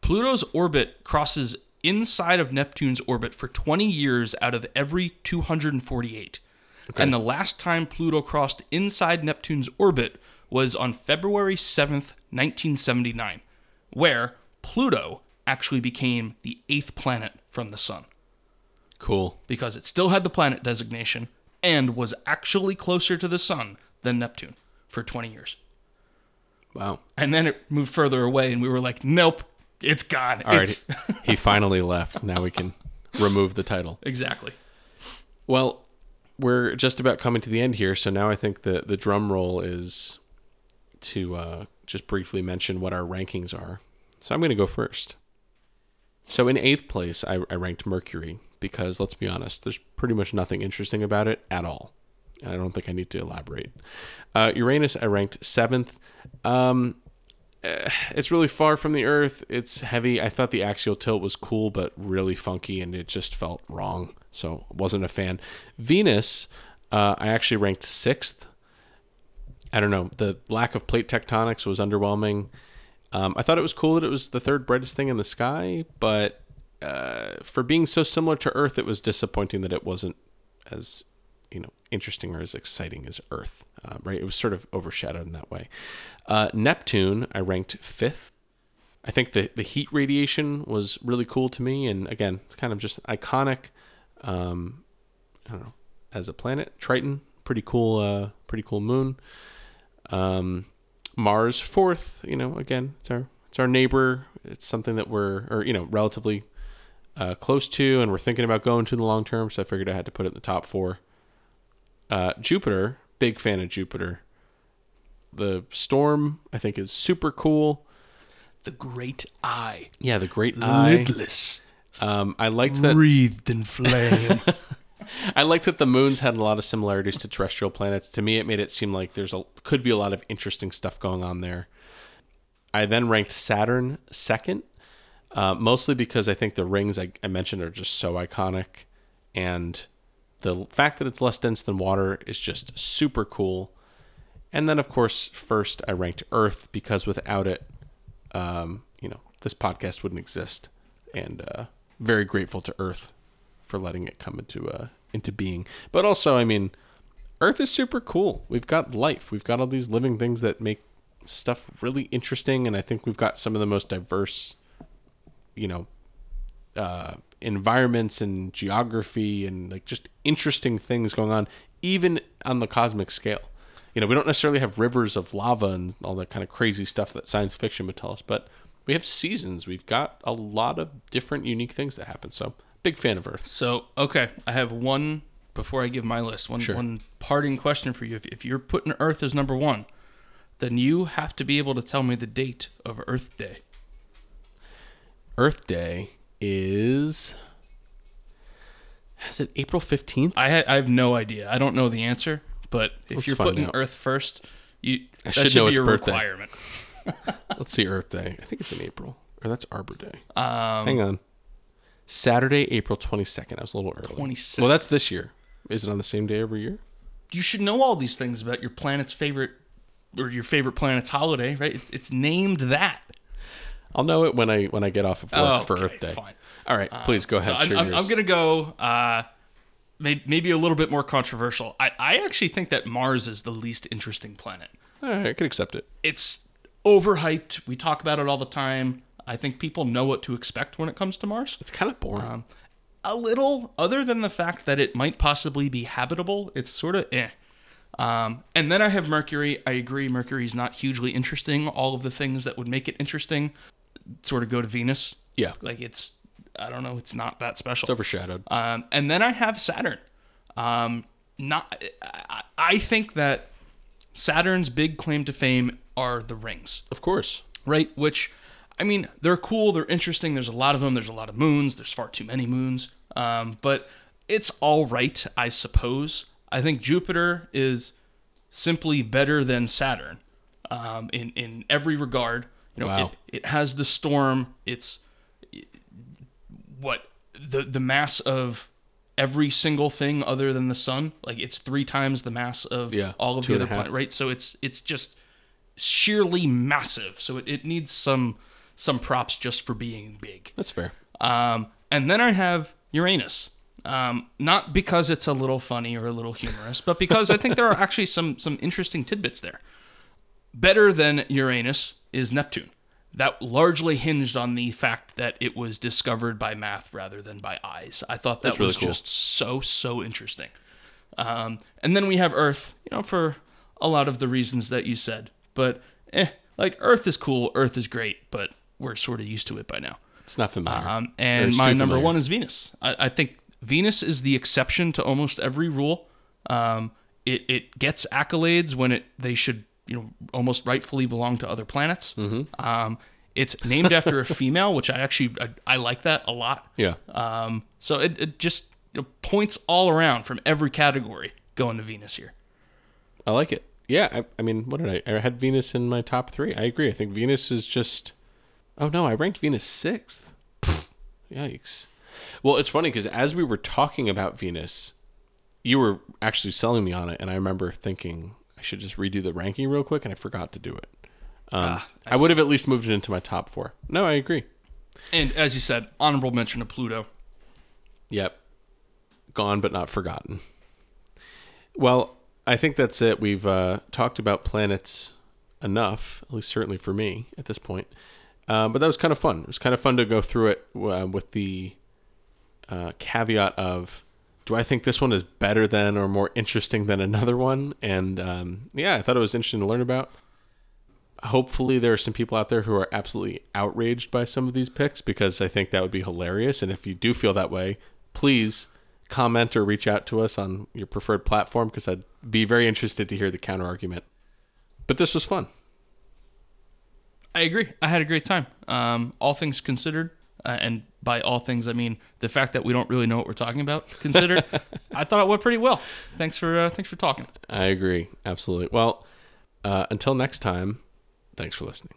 Pluto's orbit crosses inside of Neptune's orbit for 20 years out of every 248. And the last time Pluto crossed inside Neptune's orbit was on February 7th, 1979, where Pluto actually became the eighth planet from the Sun Cool. because it still had the planet designation and was actually closer to the Sun than Neptune for 20 years. Wow. And then it moved further away, and we were like, nope, it's gone. All right. it's he finally left. Now we can remove the title. exactly. Well, we're just about coming to the end here, so now I think the the drum roll is to uh, just briefly mention what our rankings are. So I'm going to go first. So in eighth place, I, I ranked Mercury because let's be honest, there's pretty much nothing interesting about it at all. And I don't think I need to elaborate. Uh, Uranus, I ranked seventh. Um, it's really far from the Earth. It's heavy. I thought the axial tilt was cool, but really funky, and it just felt wrong. So wasn't a fan. Venus, uh, I actually ranked sixth. I don't know. The lack of plate tectonics was underwhelming. Um, I thought it was cool that it was the third brightest thing in the sky, but uh, for being so similar to Earth, it was disappointing that it wasn't as you know interesting or as exciting as Earth. Uh, right? It was sort of overshadowed in that way. Uh, Neptune, I ranked fifth. I think the the heat radiation was really cool to me, and again, it's kind of just iconic. Um, I don't know, as a planet, Triton, pretty cool, uh, pretty cool moon. Um, Mars fourth, you know, again, it's our it's our neighbor. It's something that we're or you know relatively uh, close to, and we're thinking about going to in the long term. So I figured I had to put it in the top four. Uh, Jupiter, big fan of Jupiter. The storm, I think, is super cool. The great eye. Yeah, the Great Eye. Lidless. Um, I liked that. Breathed in flame. I liked that the moons had a lot of similarities to terrestrial planets. To me, it made it seem like there's a could be a lot of interesting stuff going on there. I then ranked Saturn second, uh, mostly because I think the rings I, I mentioned are just so iconic, and the fact that it's less dense than water is just super cool. And then, of course, first I ranked Earth because without it, um, you know, this podcast wouldn't exist. And uh, very grateful to Earth for letting it come into uh, into being. But also, I mean, Earth is super cool. We've got life. We've got all these living things that make stuff really interesting, and I think we've got some of the most diverse, you know, uh, environments and geography and like just interesting things going on, even on the cosmic scale. You know, we don't necessarily have rivers of lava and all that kind of crazy stuff that science fiction would tell us, but We have seasons. We've got a lot of different unique things that happen. So, big fan of Earth. So, okay, I have one before I give my list. One Sure. one parting question for you. If, if you're putting Earth as number one, then you have to be able to tell me the date of Earth Day. Earth Day is. Is it April 15th? I ha- I have no idea. I don't know the answer, but if Let's you're putting out. Earth first, you that should should know its birthday. requirement. Let's see Earth Day. I think it's in April. Or that's Arbor Day. Um, Hang on. Saturday, April 22nd. I was a little early. 22nd. Well, that's this year. Is it on the same day every year? you should know all these things about your planet's favorite or your favorite planet's holiday, right? It's named that. I'll know it when I when I get off of work Oh, for okay, Earth Day. fine. All right, please go So ahead. I'm, share I'm. I'm gonna go. Uh, maybe a little bit more controversial. I, I actually think that Mars is the least interesting planet. All right, I can accept it. It's overhyped. We talk about it all the time. I think people know what to expect when it comes to Mars. It's kind of boring. Um, a little, other than the fact that it might possibly be habitable, it's sort of eh. Um, and then I have Mercury. I agree, Mercury's not hugely interesting. All of the things that would make it interesting sort of go to Venus. yeah, Like it's, I don't know, it's not that special. it's overshadowed. Um, and then I have Saturn. Um, not, I, I think that Saturn's big claim to fame are the rings, of course. right? Which, I mean, they're cool, they're interesting. There's a lot of them. There's a lot of moons. There's far too many moons. Um, but it's all right, I suppose. I think Jupiter is simply better than Saturn um, in in every regard. You know, Wow. it, it has the storm. It's what the the mass of every single thing other than the sun. Like it's three times the mass of Yeah, all of the other planets, right? So it's it's just sheerly massive. So it, it needs some some props just for being big. That's fair. Um, and then I have Uranus. Um, not because it's a little funny or a little humorous, but because I think there are actually some some interesting tidbits there. Better than Uranus is Neptune. That largely hinged on the fact that it was discovered by math rather than by eyes. I thought that That's really was cool. just so so interesting. Um, and then we have Earth, you know, for a lot of the reasons that you said. But eh, like Earth is cool, Earth is great, but we're sort of used to it by now. It's not familiar. Um, and my number familiar. one is Venus. I, I think Venus is the exception to almost every rule. Um, it it gets accolades when it they should you know almost rightfully belong to other planets. Mm-hmm. Um, it's named after a female, which I actually I, I like that a lot. Yeah. Um, so it, it just you know, points all around from every category going to Venus here. I like it. Yeah, I, I mean, what did I? I had Venus in my top three. I agree. I think Venus is just. Oh no, I ranked Venus sixth. Yikes. Well, it's funny because as we were talking about Venus, you were actually selling me on it, and I remember thinking I should just redo the ranking real quick, and I forgot to do it. Um, Ah, I would have at least moved it into my top four. No, I agree. And as you said, honorable mention of Pluto. Yep. Gone but not forgotten. Well, I think that's it. We've uh, talked about planets enough, at least certainly for me at this point. Uh, but that was kind of fun. It was kind of fun to go through it uh, with the uh, caveat of do I think this one is better than or more interesting than another one? And um, yeah, I thought it was interesting to learn about. Hopefully, there are some people out there who are absolutely outraged by some of these picks because I think that would be hilarious. And if you do feel that way, please comment or reach out to us on your preferred platform because I'd be very interested to hear the counter argument. But this was fun. I agree. I had a great time. Um, all things considered, uh, and by all things I mean the fact that we don't really know what we're talking about. Considered, I thought it went pretty well. Thanks for uh, thanks for talking. I agree. Absolutely. Well, uh, until next time, thanks for listening.